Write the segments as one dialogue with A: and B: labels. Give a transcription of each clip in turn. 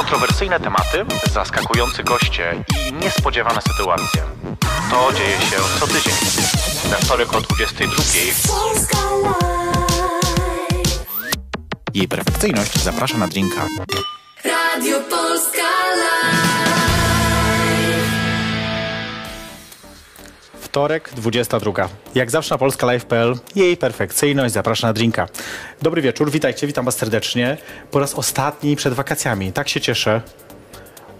A: Kontrowersyjne tematy, zaskakujący goście i niespodziewane sytuacje. To dzieje się co tydzień. We wtorek o 22.
B: Polska Live.
A: Jej perfekcyjność zaprasza na drinka.
B: Radio Polska Live.
A: Wtorek, 22. Jak zawsze na polskalive.pl jej perfekcyjność zaprasza na drinka. Dobry wieczór, witajcie, witam was serdecznie. Po raz ostatni przed wakacjami. Tak się cieszę.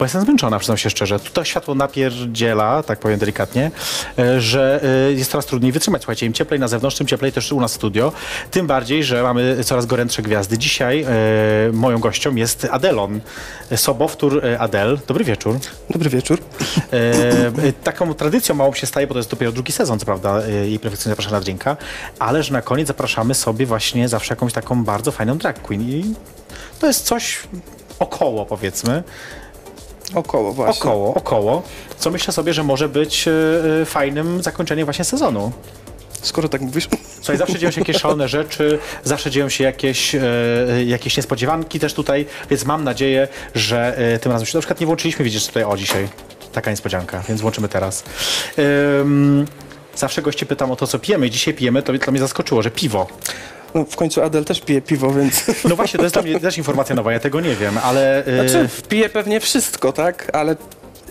A: Bo jestem zmęczona, przyznam się szczerze. Tutaj światło napierdziela, tak powiem delikatnie, e, że e, jest coraz trudniej wytrzymać. Słuchajcie, im cieplej na zewnątrz, tym cieplej też u nas w studio. Tym bardziej, że mamy coraz gorętsze gwiazdy. Dzisiaj e, moją gością jest Adelon, sobowtór Adel. Dobry wieczór.
C: Dobry wieczór.
A: E, taką tradycją małą się staje, bo to jest dopiero drugi sezon, co prawda, i perfekcyjnie zapraszam na drinka, ale że na koniec zapraszamy sobie właśnie zawsze jakąś taką bardzo fajną drag queen i to jest coś około, powiedzmy,
C: Około właśnie.
A: około, około, co myślę sobie, że może być e, fajnym zakończeniem właśnie sezonu.
C: Skoro tak mówisz.
A: Słuchaj, zawsze dzieją się jakieś szalone rzeczy, zawsze dzieją się jakieś, e, jakieś niespodziewanki też tutaj, więc mam nadzieję, że e, tym razem się na przykład nie włączyliśmy, widzisz tutaj, o dzisiaj, taka niespodzianka, więc włączymy teraz. Ym, zawsze goście pytam o to, co pijemy dzisiaj pijemy, to, to mnie zaskoczyło, że piwo.
C: No, w końcu Adel też pije piwo, więc...
A: No właśnie, to jest dla mnie też informacja nowa, ja tego nie wiem, ale... e,
C: Znaczy, pije pewnie wszystko, tak? Ale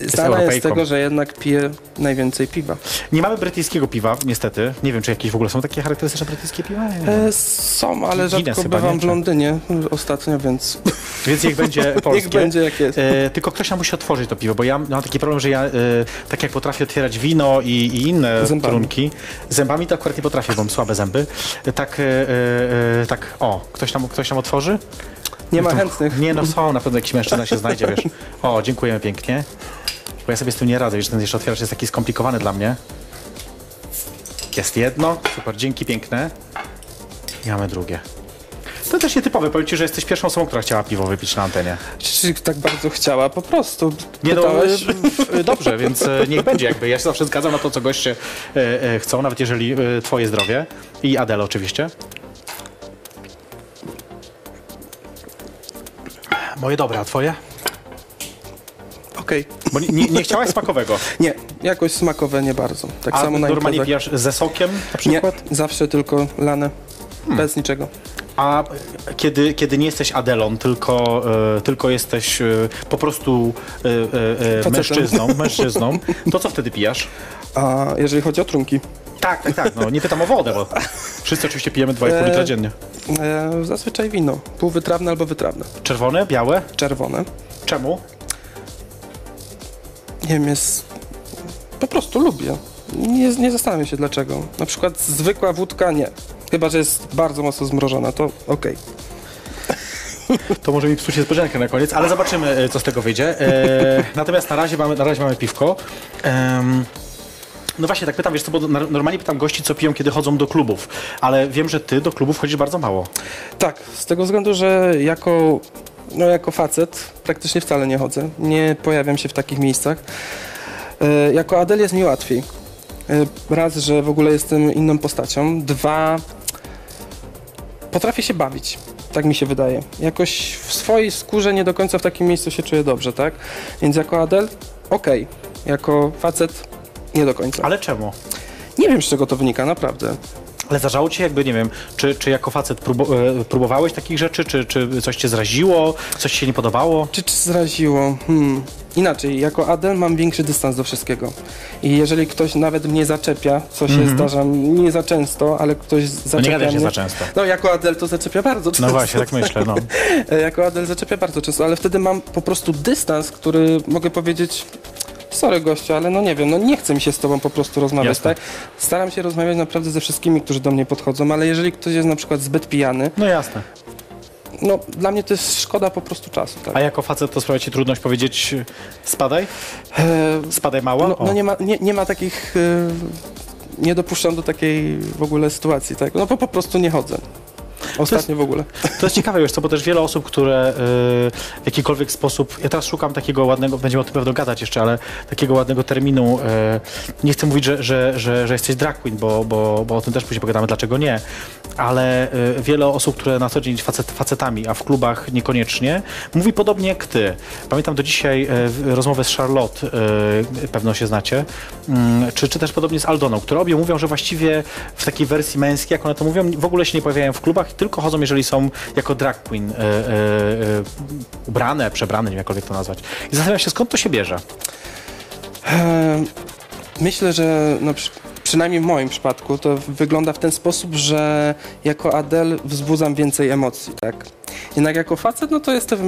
C: znana jest
A: Europejką.
C: tego, że jednak pije najwięcej piwa.
A: nie mamy brytyjskiego piwa, niestety. Nie wiem, czy jakieś w ogóle są takie charakterystyczne brytyjskie piwa?
C: E, są, ale
A: Guinness
C: rzadko
A: chyba,
C: bywam
A: nie?
C: w
A: Czy-
C: Londynie ostatnio, więc
A: Więc niech będzie polskie.
C: niech będzie jak jest.
A: E, tylko ktoś nam musi otworzyć to piwo, bo ja mam taki problem, że ja e, tak jak potrafię otwierać wino i, i inne
C: Zębami.
A: trunki, zębami to akurat nie potrafię, bo mam słabe zęby. E, tak, e, e, tak, o, ktoś nam, ktoś nam otworzy?
C: Nie ma
A: To-
C: chętnych.
A: Nie, no są, na pewno jakiś mężczyzna się znajdzie, wiesz. O, dziękujemy pięknie. Bo ja sobie z tym nie radzę, wiesz, ten jeszcze otwieracz jest taki skomplikowany dla mnie. Jest jedno, super, dzięki piękne. I mamy drugie. To też nietypowe, powiem ci, że jesteś pierwszą osobą, która chciała piwo wypić na antenie.
C: Czy tak bardzo chciała? Po prostu.
A: Nie no,
C: Pytałeś.
A: e, dobrze, więc e, niech będzie jakby. Ja się zawsze zgadzam na to, co goście e, e, chcą, nawet jeżeli twoje zdrowie i Adele oczywiście. Moje dobre, a twoje?
C: Okej.
A: Bo nie, nie, nie chciałaś smakowego.
C: Nie, jakoś smakowe nie bardzo. Tak
A: A
C: samo na
A: normalnie
C: imprezach.
A: pijasz ze sokiem na
C: Nie,
A: przykład?
C: zawsze tylko lane.
A: Hmm.
C: Bez niczego.
A: A kiedy, kiedy nie jesteś Adelą, tylko, e, tylko jesteś e, po prostu e, e, e,
C: Facetem.
A: mężczyzną, mężczyzną, to co wtedy pijasz?
C: A jeżeli chodzi o trunki?
A: Tak, tak, tak. No, nie pytam o wodę, bo wszyscy oczywiście pijemy 2,5
C: E,
A: litra dziennie.
C: E, zazwyczaj wino. Półwytrawne albo wytrawne.
A: Czerwone, białe?
C: Czerwone.
A: Czemu?
C: Nie wiem, jest... Po prostu lubię. Nie, nie zastanawiam się dlaczego. Na przykład zwykła wódka nie. Chyba, że jest bardzo mocno zmrożona, to okej.
A: To może mi psuć niespodziankę na koniec, ale zobaczymy, e, co z tego wyjdzie. E, natomiast na razie mamy, na razie mamy piwko. Em, no właśnie, tak pytam, wiesz co, bo normalnie pytam gości, co piją, kiedy chodzą do klubów, ale wiem, że ty do klubów chodzisz bardzo mało.
C: Tak, z tego względu, że jako, no jako facet praktycznie wcale nie chodzę. Nie pojawiam się w takich miejscach. E, jako Adel jest mi łatwiej. E, raz, że w ogóle jestem inną postacią. Dwa, potrafię się bawić. Tak mi się wydaje. Jakoś w swojej skórze nie do końca w takim miejscu się czuję dobrze, tak? Więc jako Adel, okej. Jako facet, nie do końca.
A: Ale czemu?
C: Nie wiem, z czego to wynika, naprawdę.
A: Ale zdarzało ci jakby, nie wiem, czy, czy jako facet próbu, e, próbowałeś takich rzeczy, czy, czy coś cię zraziło, coś się nie podobało?
C: Czy, czy zraziło? Hmm. Inaczej, jako Adel mam większy dystans do wszystkiego. I jeżeli ktoś nawet mnie zaczepia, co się zdarza nie za często, ale ktoś
A: Mhm. No
C: zaczepia
A: nie
C: mnie,
A: za często.
C: No jako Adel to zaczepia bardzo często.
A: No właśnie, tak myślę, no.
C: E, jako Adel zaczepia bardzo często, ale wtedy mam po prostu dystans, który mogę powiedzieć sorry gościu, ale no nie wiem, no nie chce mi się z tobą po prostu rozmawiać,
A: Jasne.
C: tak? Staram się rozmawiać naprawdę ze wszystkimi, którzy do mnie podchodzą, ale jeżeli ktoś jest na przykład zbyt pijany,
A: No jasne.
C: no dla mnie to jest szkoda po prostu czasu, tak?
A: A jako facet to sprawia ci trudność powiedzieć e, spadaj?
C: E,
A: Spadaj mało?
C: No, no nie, ma, nie, nie ma takich. y, nie dopuszczam do takiej w ogóle sytuacji, tak? No bo po prostu nie chodzę. Ostatnio w ogóle.
A: To jest ciekawe, wiesz co, bo też wiele osób, które y, w jakikolwiek sposób, ja teraz szukam takiego ładnego, będziemy o tym pewno gadać jeszcze, ale takiego ładnego terminu, y, nie chcę mówić, że, że, że, że jesteś drag queen, bo, bo, bo o tym też później pogadamy, dlaczego nie, ale y, wiele osób, które na co dzień facet, facetami, a w klubach niekoniecznie, mówi podobnie jak ty. Pamiętam do dzisiaj y, rozmowę z Charlotte, y, pewno się znacie, mm, czy, czy też podobnie z Aldoną, które obie mówią, że właściwie w takiej wersji męskiej, jak one to mówią, w ogóle się nie pojawiają w klubach, tylko chodzą, jeżeli są jako drag queen ubrane, przebrane, nie wiem jakkolwiek to nazwać. I zastanawiam się, skąd to się bierze.
C: E, Myślę, że no, przy, przynajmniej w moim przypadku to wygląda w ten sposób, że jako Adel wzbudzam więcej emocji, tak? Jednak jako facet, no to jestem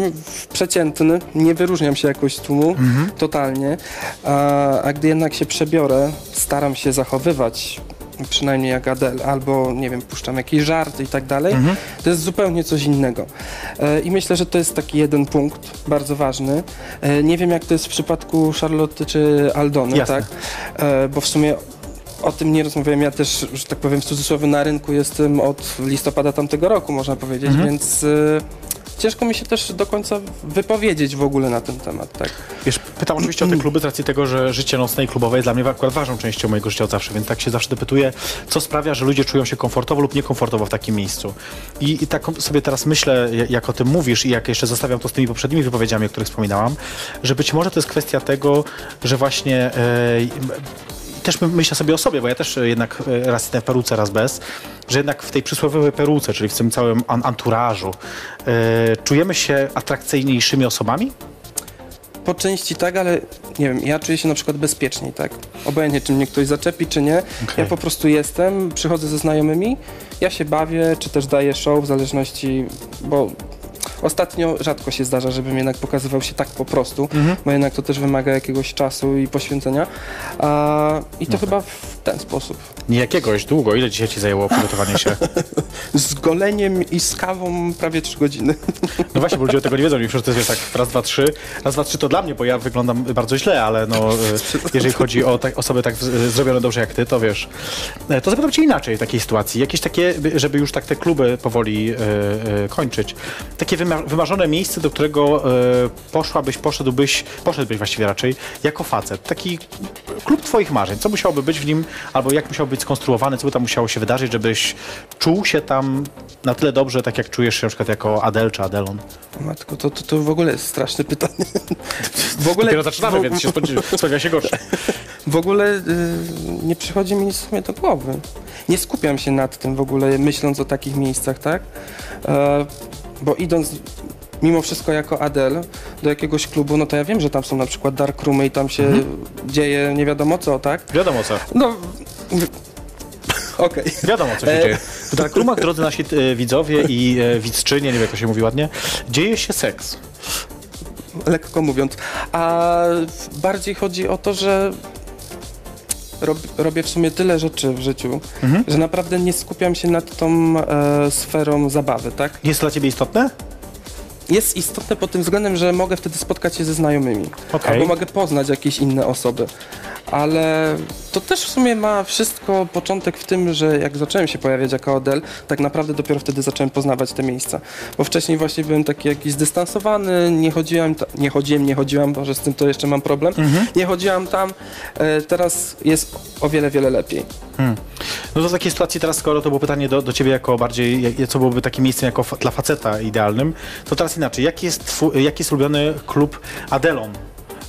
C: przeciętny, nie wyróżniam się jakoś z tłumu, totalnie, a, a gdy jednak się przebiorę, staram się zachowywać przynajmniej jak Adel, albo nie wiem, puszczam jakiś żart i tak dalej, to jest zupełnie coś innego. E, I myślę, że to jest taki jeden punkt bardzo ważny. E, Nie wiem, jak to jest w przypadku Charlotte czy Aldony,
A: Jasne.
C: tak? E, Bo w sumie o tym nie rozmawiałem. Ja też, że tak powiem, w cudzysłowie na rynku jestem od listopada tamtego roku, można powiedzieć, więc e, ciężko mi się też do końca wypowiedzieć w ogóle na ten temat, tak?
A: Wiesz, pytam oczywiście o te kluby z racji tego, że życie nocne i klubowe jest dla mnie akurat ważną częścią mojego życia od zawsze, więc tak się zawsze dopytuję, co sprawia, że ludzie czują się komfortowo lub niekomfortowo w takim miejscu. I, i tak sobie teraz myślę, ja- jak o tym mówisz i jak jeszcze zostawiam to z tymi poprzednimi wypowiedziami, o których wspominałam, że być może to jest kwestia tego, że właśnie e, też my- myślę sobie o sobie, bo ja też e, jednak e, raz jestem w peruce, raz bez, że jednak w tej przysłowiowej peruce, czyli w tym całym an- anturażu, e, czujemy się atrakcyjniejszymi osobami?
C: Po części tak, ale nie wiem, ja czuję się na przykład bezpieczniej, tak? Obojętnie, czy mnie ktoś zaczepi, czy nie.
A: Okej.
C: Ja po prostu jestem, przychodzę ze znajomymi, ja się bawię, czy też daję show, w zależności, bo ostatnio rzadko się zdarza, żebym jednak pokazywał się tak po prostu, bo jednak to też wymaga jakiegoś czasu i poświęcenia. A, I to chyba w ten sposób.
A: Nie jakiegoś, długo. Ile dzisiaj ci zajęło przygotowanie się?
C: Z goleniem i z kawą prawie 3 godziny.
A: No właśnie, bo ludzie tego nie wiedzą. Już to jest tak raz, dwa, trzy. Raz, dwa, trzy to dla mnie, bo ja wyglądam bardzo źle, ale no, e, jeżeli chodzi o tak, osoby tak zrobione dobrze jak ty, to wiesz. E, To zapytam cię inaczej w takiej sytuacji. Jakieś takie, by- żeby już tak te kluby powoli e, kończyć. Takie wyma- wymarzone miejsce, do którego e, poszłabyś, poszedłbyś, poszedłbyś właściwie raczej, jako facet. Taki klub twoich marzeń. Co musiałoby być w nim, albo jak musiał być skonstruowany, co by tam musiało się wydarzyć, żebyś czuł się tam na tyle dobrze, tak jak czujesz się na przykład jako Adel czy Adelon.
C: Matko, to, to, to w ogóle jest straszne pytanie. W ogóle,
A: Dopiero zaczynamy,
C: w,
A: więc się spodziewa spodziewa się gorsze.
C: W ogóle y, nie przychodzi mi nic w sumie do głowy. Nie skupiam się nad tym w ogóle, myśląc o takich miejscach, tak? E, bo idąc mimo wszystko jako Adel do jakiegoś klubu, no to ja wiem, że tam są na przykład dark roomy i tam się dzieje nie wiadomo co, tak?
A: Wiadomo co.
C: No, okej.
A: Wiadomo, co się
C: E.
A: dzieje. W Darkrumach, drodzy nasi e, widzowie i e, widzczynie, nie wiem jak to się mówi ładnie, dzieje się seks.
C: lekko mówiąc. A bardziej chodzi o to, że rob, robię w sumie tyle rzeczy w życiu,
A: Mhm.
C: że naprawdę nie skupiam się nad tą e, sferą zabawy, tak?
A: Jest to dla ciebie istotne?
C: Jest istotne pod tym względem, że mogę wtedy spotkać się ze znajomymi.
A: Okej.
C: Albo mogę poznać jakieś inne osoby. Ale to też w sumie ma wszystko początek w tym, że jak zacząłem się pojawiać jako Odel, tak naprawdę dopiero wtedy zacząłem poznawać te miejsca. Bo wcześniej właśnie byłem taki jakiś zdystansowany, nie chodziłem, nie chodziłem, nie chodziłam, bo że z tym to jeszcze mam problem. Nie chodziłam tam. E, teraz jest o wiele, wiele lepiej.
A: No to w takiej sytuacji teraz, skoro to było pytanie do, do ciebie jako bardziej, co byłoby takim miejscem jako dla faceta idealnym, to teraz inaczej. Jaki jest, twój, jaki jest ulubiony klub Adelon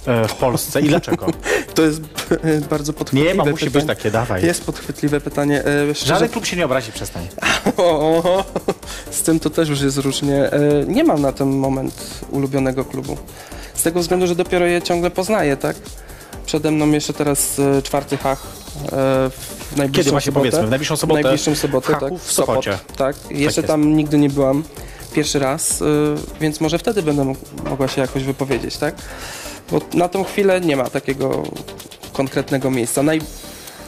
A: e, w Polsce i dlaczego?
C: To jest bardzo podchwytliwe
A: Nie ma, musi
C: pytanie.
A: być takie, dawaj.
C: Jest podchwytliwe pytanie. E, szczerze,
A: Żaden klub się nie obrazi, przestań.
C: O, o, z tym to też już jest różnie. E, Nie mam na ten moment ulubionego klubu. Z tego względu, że dopiero je ciągle poznaję, tak? Przede mną jeszcze teraz czwarty Hach w najbliższą
A: Kiedy właśnie
C: sobotę.
A: powiedzmy? W najbliższą
C: W
A: sobotę?
C: najbliższą sobotę,
A: w Haku
C: tak.
A: w Sopocie.
C: Sopot, tak. Jeszcze
A: jest.
C: tam nigdy nie byłam. Pierwszy raz, e, więc może wtedy będę mógł- mogła się jakoś wypowiedzieć, tak? Bo na tą chwilę nie ma takiego konkretnego miejsca. Naj...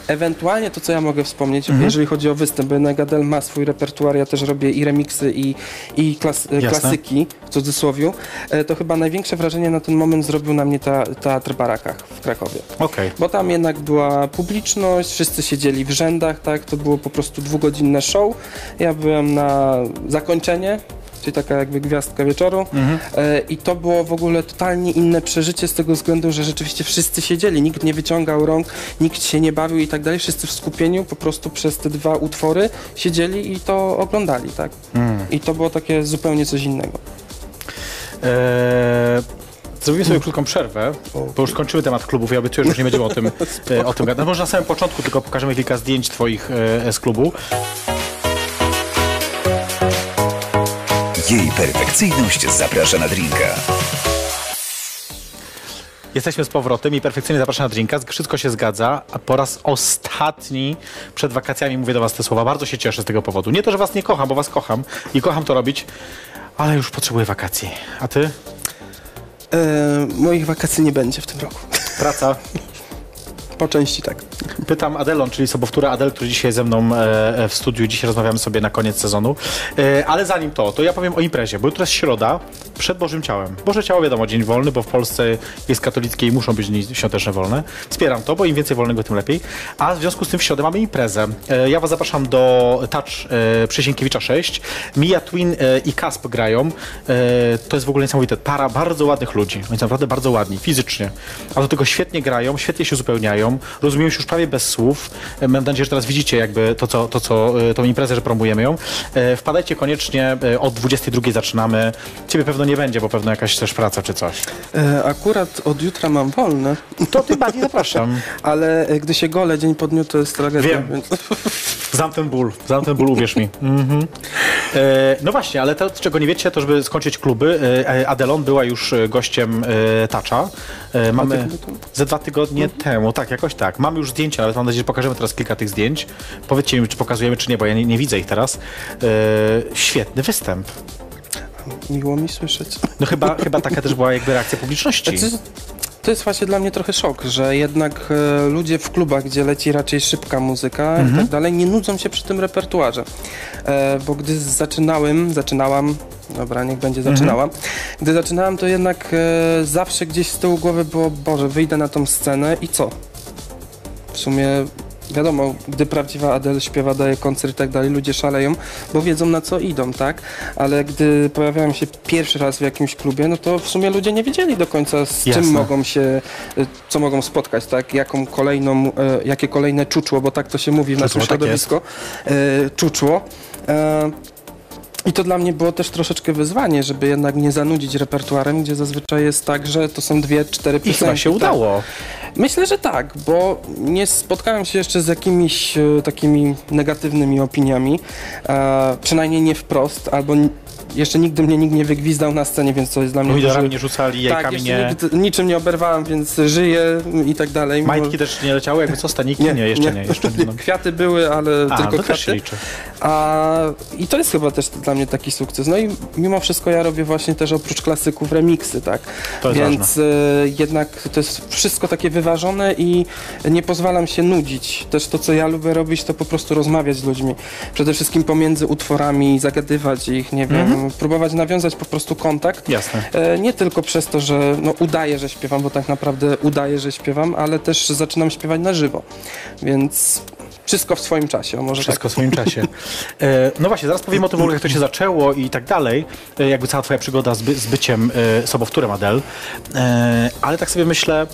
C: Ewentualnie to, co ja mogę wspomnieć,
A: Mhm.
C: jeżeli chodzi o występ, bo jednak Adele ma swój repertuar, ja też robię i remiksy, i, i klas,
A: Jasne.
C: klasyki, w cudzysłowiu, e, to chyba największe wrażenie na ten moment zrobił na mnie ta, Teatr Barakach w Krakowie.
A: Okej.
C: Bo tam jednak była publiczność, wszyscy siedzieli w rzędach, tak? To było po prostu dwugodzinne show. Ja byłem na zakończenie, czyli taka jakby gwiazdka wieczoru. E, I to było w ogóle totalnie inne przeżycie z tego względu, że rzeczywiście wszyscy siedzieli, nikt nie wyciągał rąk, nikt się nie bawił i tak dalej. Wszyscy w skupieniu po prostu przez te dwa utwory siedzieli i to oglądali, tak? I to było takie zupełnie coś innego.
A: Eee, Zrobimy sobie krótką przerwę, bo już skończymy temat klubów. Ja obiecuję, że już nie będziemy o tym, e, o tym gadać. No może na samym początku tylko pokażemy kilka zdjęć twoich e, z klubu.
D: Jej perfekcyjność zaprasza na drinka.
A: Jesteśmy z powrotem i perfekcyjnie zapraszam na drinka. Wszystko się zgadza, a po raz ostatni przed wakacjami mówię do was te słowa. Bardzo się cieszę z tego powodu. Nie to, że was nie kocham, bo was kocham i kocham to robić, ale już potrzebuję wakacji. A ty?
C: E, moich wakacji nie będzie w tym roku.
A: Praca?
C: Po części tak.
A: Pytam Adelon, czyli sobowtóra Adel, który dzisiaj ze mną e, e, w studiu. Dzisiaj rozmawiamy sobie na koniec sezonu. E, ale zanim to, to ja powiem o imprezie, bo jutro jest środa przed Bożym Ciałem. Boże Ciało wiadomo, dzień wolny, bo w Polsce jest katolickie i muszą być dni świąteczne wolne. Wspieram to, bo im więcej wolnego, tym lepiej. A w związku z tym w środę mamy imprezę. Ja was zapraszam do Touch e, przy Sienkiewicza 6. Mia Twin i Kasp grają. To jest w ogóle niesamowite. Para bardzo ładnych ludzi. Oni są naprawdę bardzo ładni, fizycznie. A do tego świetnie grają, świetnie się uzupełniają. Rozumieją się już prawie bez słów. E, Mam nadzieję, że teraz widzicie jakby to, co, to, co e, tą imprezę, że promujemy ją. E, Wpadajcie koniecznie, od 22 zaczynamy. Ciebie pewno nie będzie, bo pewno jakaś też praca czy coś.
C: Akurat od jutra mam wolne,
A: To ty bardziej zapraszam.
C: ale gdy się gole dzień po dniu, to jest tragedia.
A: Wiem.
C: Więc...
A: Znam ten ból, znam ten ból, uwierz mi. Mhm. No właśnie, ale to, czego nie wiecie, to żeby skończyć kluby, Adelon była już gościem Tacza. Mamy ze dwa tygodnie temu, tak, jakoś tak. Mamy już zdjęcia, nawet mam nadzieję, że pokażemy teraz kilka tych zdjęć. Powiedzcie mi, czy pokazujemy, czy nie, bo ja nie, nie widzę ich teraz. E, świetny występ.
C: Miło mi słyszeć.
A: No chyba, chyba taka też była jakby reakcja publiczności.
C: To jest właśnie dla mnie trochę szok, że jednak e, ludzie w klubach, gdzie leci raczej szybka muzyka i tak dalej, nie nudzą się przy tym repertuarze. E, bo gdy zaczynałem, zaczynałam, dobra, niech będzie zaczynałam, gdy zaczynałam, to jednak e, zawsze gdzieś z tyłu głowy było, Boże, wyjdę na tą scenę i co? W sumie wiadomo, gdy prawdziwa Adele śpiewa, daje koncert i tak dalej, ludzie szaleją, bo wiedzą na co idą, tak? Ale gdy pojawiałem się pierwszy raz w jakimś klubie, no to w sumie ludzie nie wiedzieli do końca z
A: Jasne.
C: czym mogą się, y, co mogą spotkać, tak? Jaką kolejną, e, jakie kolejne czuczło, bo tak to się mówi w naszym
A: Czuczło, tak
C: środowisku, e, czuczło. I to dla mnie było też troszeczkę wyzwanie, żeby jednak nie zanudzić repertuarem, gdzie zazwyczaj jest tak, że to są dwie, cztery
A: I
C: piosenki.
A: chyba się
C: tak.
A: udało.
C: Myślę, że tak, bo nie spotkałem się jeszcze z jakimiś e, takimi negatywnymi opiniami, e, przynajmniej nie wprost, albo jeszcze nigdy mnie nikt nie wygwizdał na scenie, więc to jest dla mnie
A: Pomidorami nie rzucali,
C: tak,
A: jajkami
C: jeszcze
A: nie.
C: nigdy, niczym nie oberwałem, więc żyję i tak dalej.
A: Majtki też nie leciały, jakby co, staniki? Nie, jeszcze nie. jeszcze nie. No.
C: Kwiaty były, ale
A: A,
C: tylko
A: to też się
C: kwiaty.
A: liczy.
C: A, I to jest chyba też dla mnie taki sukces. No i mimo wszystko ja robię właśnie też oprócz klasyków remiksy, tak?
A: To jest
C: Więc e, jednak to jest wszystko takie wyważone i nie pozwalam się nudzić. Też to, co ja lubię robić, to po prostu rozmawiać z ludźmi. Przede wszystkim pomiędzy utworami, zagadywać ich, nie wiem,
A: Mhm.
C: próbować nawiązać po prostu kontakt.
A: Jasne.
C: E, Nie tylko przez to, że no, udaję, że śpiewam, bo tak naprawdę udaję, że śpiewam, ale też zaczynam śpiewać na żywo. Więc wszystko w swoim czasie, może
A: Wszystko
C: tak.
A: w swoim czasie. E, no właśnie, zaraz powiemy o tym jak to się zaczęło i tak dalej. E, jakby cała twoja przygoda z, by, z byciem e, sobowtórem Adel. Ale tak sobie myślę,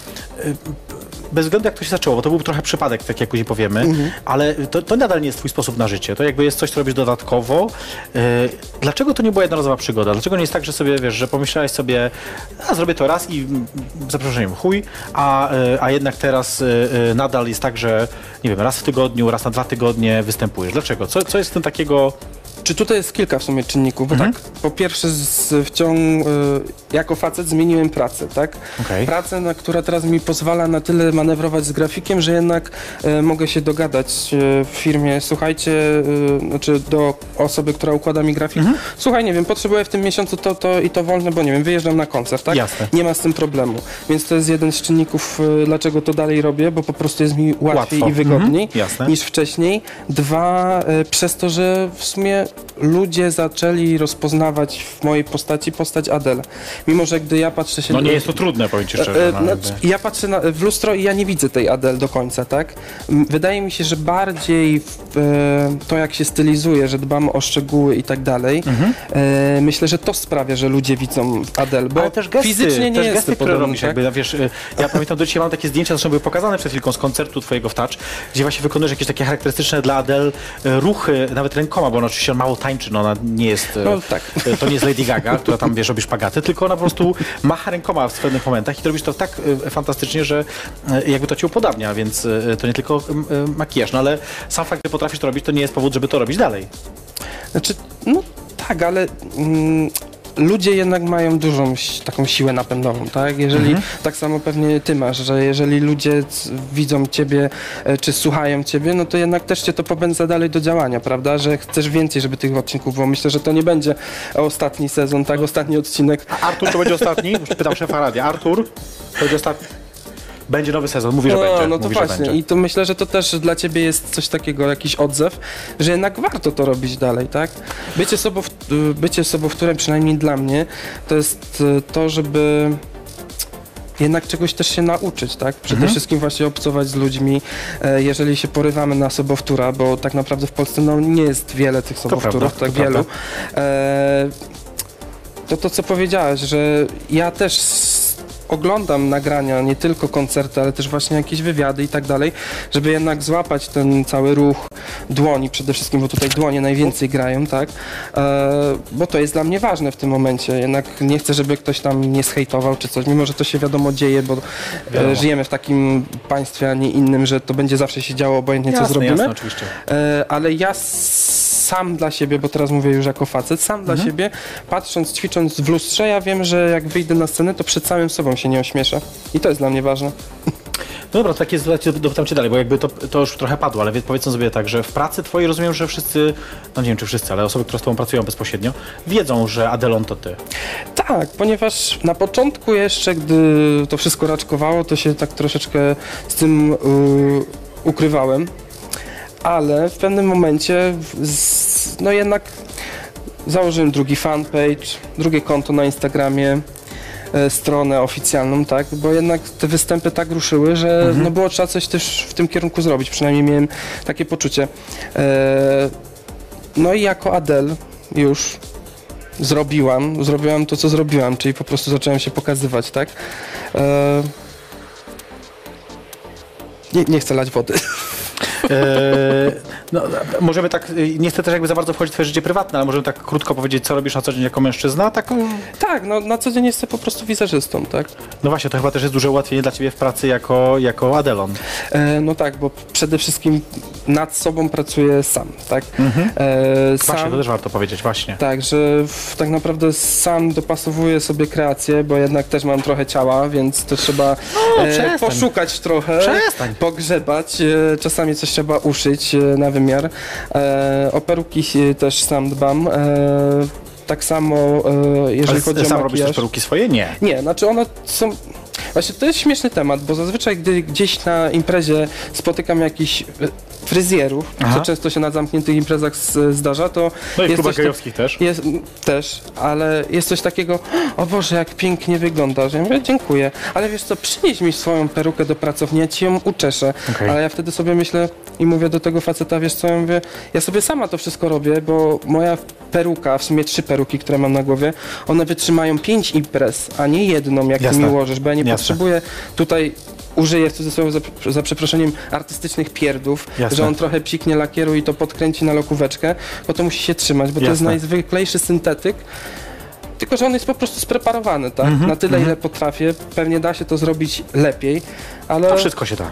A: bez względu jak to się zaczęło, bo to był trochę przypadek, tak jak później powiemy,
C: Mhm.
A: ale to, to nadal nie jest twój sposób na życie. To jakby jest coś, co robisz dodatkowo. E, dlaczego to nie była jednorazowa przygoda? Dlaczego nie jest tak, że sobie, wiesz, że pomyślałeś sobie, a zrobię to raz i mm, za przeproszeniem chuj, a, e, a jednak teraz e, nadal jest tak, że nie wiem, raz w tygodniu, raz na dwa tygodnie występujesz. Dlaczego? Co, co jest w tym takiego...
C: Czy tutaj jest kilka w sumie czynników, bo
A: Mhm.
C: tak, po pierwsze z, y, jako facet zmieniłem pracę, tak?
A: Okej.
C: Pracę, na, która teraz mi pozwala na tyle manewrować z grafikiem, że jednak y, mogę się dogadać y, w firmie, słuchajcie, y, znaczy do osoby, która układa mi grafik,
A: Mhm.
C: słuchaj, nie wiem, potrzebuję w tym miesiącu to, to i to wolne, bo nie wiem, wyjeżdżam na koncert, tak?
A: Jasne.
C: Nie ma z tym problemu, więc to jest jeden z czynników, y, dlaczego to dalej robię, bo po prostu jest mi łatwiej
A: Łatwo.
C: i wygodniej
A: Mhm.
C: Niż wcześniej. Dwa, y, przez to, że w sumie ludzie zaczęli rozpoznawać w mojej postaci postać Adele. Mimo, że gdy ja patrzę się...
A: No nie jest to trudne, powiem ci
C: E,
A: szczerze.
C: e,
A: no,
C: znaczy,
A: jakby.
C: ja patrzę na, w lustro i ja nie widzę tej Adele do końca, tak? Wydaje mi się, że bardziej w, e, to, jak się stylizuje, że dbam o szczegóły i tak dalej, e, myślę, że to sprawia, że ludzie widzą Adele, bo
A: Ale też gesty,
C: fizycznie nie
A: też
C: jest
A: gesty,
C: podobny,
A: robisz,
C: tak?
A: jakby, wiesz, ja pamiętam do dzisiaj mam takie zdjęcia, zresztą były pokazane przed chwilką z koncertu twojego w Touch, gdzie właśnie wykonujesz jakieś takie charakterystyczne dla Adele ruchy, nawet rękoma, bo ona oczywiście mało tańczy, no ona nie jest, y,
C: No tak.
A: y, to nie jest Lady Gaga, która tam, wiesz, robi szpagaty, tylko ona po prostu macha rękoma w pewnych momentach i robisz to tak y, fantastycznie, że jakby to cię upodabnia, więc to nie tylko makijaż, no ale sam fakt, że potrafisz to robić, to nie jest powód, żeby to robić dalej.
C: Znaczy, no tak, ale mm, ludzie jednak mają dużą taką siłę napędową, tak? Jeżeli,
A: Mhm.
C: tak samo pewnie ty masz, że jeżeli ludzie widzą ciebie, e, czy słuchają ciebie, no to jednak też cię to popędza dalej do działania, prawda? Że chcesz więcej, żeby tych odcinków było. Myślę, że to nie będzie ostatni sezon, tak? Ostatni odcinek.
A: A Artur to będzie ostatni? Już pytam szefa radia. Artur, to będzie ostatni? Będzie nowy sezon, mówi, że będzie.
C: no, no to
A: mówi,
C: właśnie. I to myślę, że to też dla ciebie jest coś takiego, jakiś odzew, że jednak warto to robić dalej, tak? Bycie sobą, w, bycie sobą, którym przynajmniej dla mnie, to jest y, to, żeby jednak czegoś też się nauczyć, tak? Przede
A: Mhm.
C: wszystkim właśnie obcować z ludźmi, e, jeżeli się porywamy na sobowtóra, bo tak naprawdę w Polsce no, nie jest wiele tych sobowtórów, tak wielu.
A: prawda.
C: E, to to, co powiedziałeś, że ja też oglądam nagrania, nie tylko koncerty, ale też właśnie jakieś wywiady i tak dalej, żeby jednak złapać ten cały ruch dłoni przede wszystkim, bo tutaj dłonie najwięcej grają, tak? E, bo to jest dla mnie ważne w tym momencie. Jednak nie chcę, żeby ktoś tam nie zhejtował czy coś, mimo że to się wiadomo dzieje, bo
A: Wiadomo.
C: e, żyjemy w takim państwie, a nie innym, że to będzie zawsze się działo, obojętnie co
A: jasne,
C: zrobimy.
A: jasne, oczywiście.
C: E, ale ja sam dla siebie, bo teraz mówię już jako facet, sam
A: Mhm.
C: dla siebie, patrząc, ćwicząc w lustrze, ja wiem, że jak wyjdę na scenę, to przed samym sobą się nie ośmieszę. I to jest dla mnie ważne.
A: No dobra, takie jest, dopytam cię dalej, bo jakby to, to już trochę padło, ale wie- powiedzmy sobie tak, że w pracy twojej rozumiem, że wszyscy, no nie wiem czy wszyscy, ale osoby, które z tobą pracują bezpośrednio, wiedzą, że Adelon to ty.
C: Tak, ponieważ na początku jeszcze, gdy to wszystko raczkowało, to się tak troszeczkę z tym y, ukrywałem, ale w pewnym momencie, w- no jednak założyłem drugi fanpage, drugie konto na Instagramie, e, stronę oficjalną, tak, bo jednak te występy tak ruszyły, że no było trzeba coś też w tym kierunku zrobić, przynajmniej miałem takie poczucie. E, no i jako Adele już zrobiłam, zrobiłam to, co zrobiłam, czyli po prostu zacząłem się pokazywać, tak? E... Nie, nie chcę lać wody.
A: Eee, no, możemy tak, y, nie chcę też jakby za bardzo wchodzić w twoje życie prywatne, ale możemy tak krótko powiedzieć, co robisz na co dzień jako mężczyzna, tak,
C: tak, no na co dzień jestem po prostu wizerzystą, tak?
A: no właśnie, to chyba też jest duże ułatwienie dla ciebie w pracy jako, jako Adelon.
C: E, no tak, bo przede wszystkim nad sobą pracuję sam, tak? E,
A: Właśnie,
C: sam,
A: to też warto powiedzieć, właśnie.
C: Tak, że w, tak naprawdę sam dopasowuję sobie kreację, bo jednak też mam trochę ciała, więc to trzeba
A: No,
C: e, poszukać trochę,
A: Przestań.
C: pogrzebać, e, czasami coś trzeba uszyć e, na wymiar. E, o peruki e, też sam dbam. Tak samo jeżeli
A: Ale
C: chodzi o
A: sam robisz też peruki swoje? Nie.
C: Nie, znaczy one są. Właśnie to jest śmieszny temat, bo zazwyczaj, gdy gdzieś na imprezie spotykam jakichś e, fryzjerów,
A: Aha.
C: co często się na zamkniętych imprezach z, zdarza, to.
A: No i w
C: jest
A: klubach
C: coś tak-
A: gejowskich też.
C: jest, też, ale jest coś takiego, o Boże, jak pięknie wyglądasz. Ja mówię, dziękuję, ale wiesz co, przynieś mi swoją perukę do pracowni, ja ci ją uczeszę.
A: Okej.
C: Ale ja wtedy sobie myślę i mówię do tego faceta, wiesz co, ja mówię, ja sobie sama to wszystko robię, bo moja peruka, w sumie trzy peruki, które mam na głowie, one wytrzymają pięć imprez, a nie jedną, jak ty
A: Jasne.
C: mi ułożysz, bo ja nie
A: Jasne.
C: potrzebuję tutaj użyję w cudzysłowie za, za przeproszeniem artystycznych pierdów,
A: Jasne.
C: że on trochę psiknie lakieru i to podkręci na lokóweczkę, bo to musi się trzymać, bo to jest
A: Jasne.
C: najzwyklejszy syntetyk. Tylko, że on jest po prostu spreparowany, tak?
A: Mhm,
C: Na tyle, ile potrafię. Pewnie da się to zrobić lepiej, ale,
A: To wszystko się da.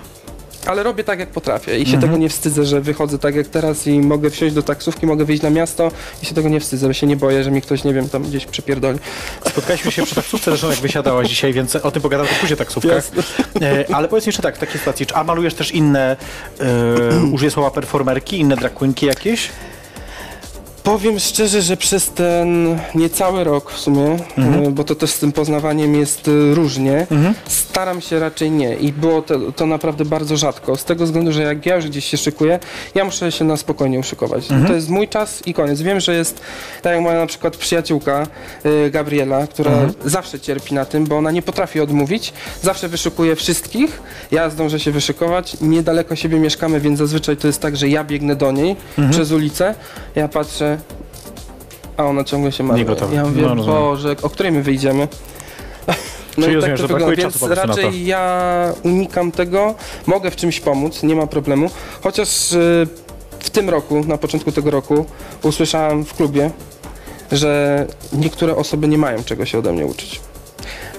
C: Ale robię tak, jak potrafię i się
A: Mhm.
C: tego nie wstydzę, że wychodzę tak jak teraz i mogę wsiąść do taksówki, mogę wyjść na miasto i się tego nie wstydzę, bo się nie boję, że mi ktoś, nie wiem, tam gdzieś przypierdoli.
A: Spotkaliśmy się przy taksówce, zresztą jak wysiadałaś dzisiaj, więc o tym pogadam też później taksówkach.
C: Jasne.
A: E, ale powiedz jeszcze tak, w takiej sytuacji, czy a malujesz też inne, e, użyję słowa performerki, inne drag queenki jakieś?
C: Powiem szczerze, że przez ten niecały rok w sumie,
A: Mhm.
C: e, bo to też z tym poznawaniem jest e, różnie, staram się raczej nie i było to, to naprawdę bardzo rzadko, z tego względu, że jak ja już gdzieś się szykuję, ja muszę się na spokojnie uszykować.
A: Mhm.
C: To jest mój czas i koniec. Wiem, że jest, tak jak moja na przykład przyjaciółka e, Gabriela, która
A: Mhm.
C: zawsze cierpi na tym, bo ona nie potrafi odmówić, zawsze wyszukuje wszystkich, ja zdążę się wyszykować, niedaleko siebie mieszkamy, więc zazwyczaj to jest tak, że ja biegnę do niej
A: Mhm.
C: przez ulicę, ja patrzę, a ona ciągle się martwi.
A: Nie gotowa.
C: Ja mówię,
A: No, rozumiem.
C: Boże, o której my wyjdziemy? No
A: Czyli
C: i
A: rozumiem,
C: tak
A: że
C: to
A: brakuje
C: wygląda,
A: czasu po
C: więc
A: prostu na to.
C: raczej ja unikam tego, mogę w czymś pomóc, nie ma problemu, chociaż y, w tym roku, na początku tego roku usłyszałem w klubie, że niektóre osoby nie mają czego się ode mnie uczyć.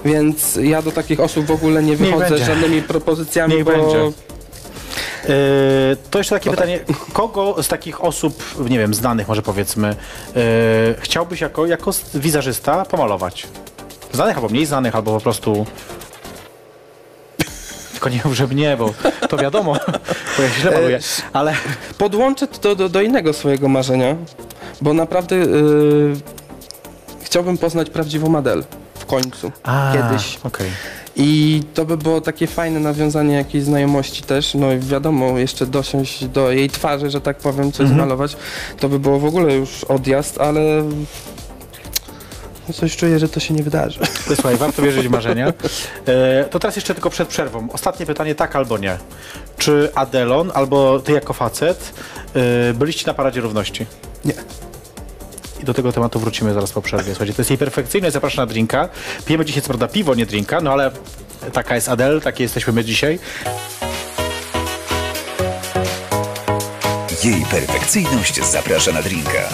C: Więc ja do takich osób w ogóle nie wychodzę
A: będzie.
C: z żadnymi propozycjami,
A: Niech
C: bo
A: będzie. Yy, to jeszcze takie
C: No tak.
A: pytanie, kogo z takich osób, nie wiem, znanych może powiedzmy, yy, chciałbyś jako, jako wizerzysta pomalować? Znanych albo mniej znanych, albo po prostu... Tylko nie mów, że mnie, bo to wiadomo, bo ja źle maluję, ale
C: podłączę to do, do innego swojego marzenia, bo naprawdę y, chciałbym poznać prawdziwą Adele w końcu,
A: A,
C: kiedyś.
A: Okej.
C: I to by było takie fajne nawiązanie jakiejś znajomości też. No i wiadomo, jeszcze dosiąść do jej twarzy, że tak powiem, coś
A: Mhm.
C: zmalować. To by było w ogóle już odjazd, ale no coś czuję, że to się nie wydarzy.
A: Słuchaj, warto wierzyć w marzenia. E, to teraz jeszcze tylko przed przerwą. Ostatnie pytanie, tak albo nie. Czy Adelon, albo ty jako facet, e, byliście na Paradzie Równości?
C: Nie.
A: I do tego tematu wrócimy zaraz po przerwie. Słuchajcie, to jest jej perfekcyjność, zapraszam na drinka. Pijemy dzisiaj co prawda piwo, nie drinka, no ale taka jest Adel, takie jesteśmy my dzisiaj.
D: Jej perfekcyjność zaprasza na drinka.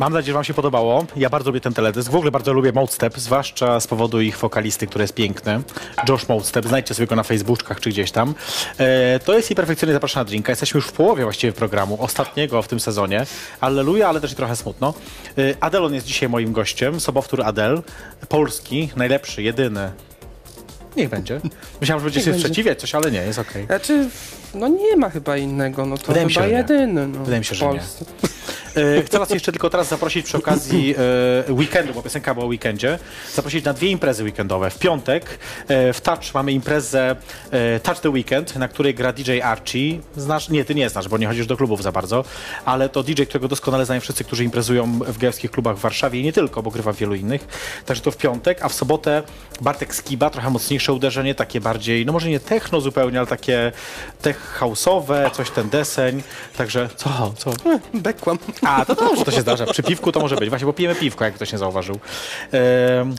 A: Mam nadzieję, że Wam się podobało. Ja bardzo lubię ten teledysk. W ogóle bardzo lubię Moldstep, zwłaszcza z powodu ich wokalisty, który jest piękny. Josh Moldstep, znajdźcie sobie go na Facebookach czy gdzieś tam. E, to jest i perfekcyjnie zapraszana drinka. Jesteśmy już w połowie właściwie programu, ostatniego w tym sezonie. Alleluja, ale też i trochę smutno. E, Adelon jest dzisiaj moim gościem, sobowtór Adel. Polski, najlepszy, jedyny. Niech będzie. Myślałem, że będziecie się
C: będzie.
A: sprzeciwiać coś, ale nie, jest okej.
C: Znaczy, no nie ma chyba innego, no to
A: Wydaje mi się,
C: chyba
A: że nie.
C: jedyny. No,
A: Wydaje mi się,
C: w
A: że nie.
C: Polsce.
A: E, Chcę Was jeszcze tylko teraz zaprosić przy okazji e, weekendu, bo piosenka była o weekendzie, zaprosić na dwie imprezy weekendowe. W piątek e, w Touch mamy imprezę Touch the Weekend, na której gra DJ Archie. Znasz? Nie, ty nie znasz, bo nie chodzisz do klubów za bardzo, ale to DJ, którego doskonale znają wszyscy, którzy imprezują w gejowskich klubach w Warszawie i nie tylko, bo grywa w wielu innych. Także to w piątek, a w sobotę Bartek Skiba, trochę mocniejsze uderzenie, takie bardziej, no może nie techno zupełnie, ale takie tech house'owe, coś ten deseń. Także co, co?
C: Bekłam.
A: A, to dobrze, to się zdarza. Przy piwku to może być. Właśnie, bo pijemy piwko, jak ktoś nie zauważył. Ehm,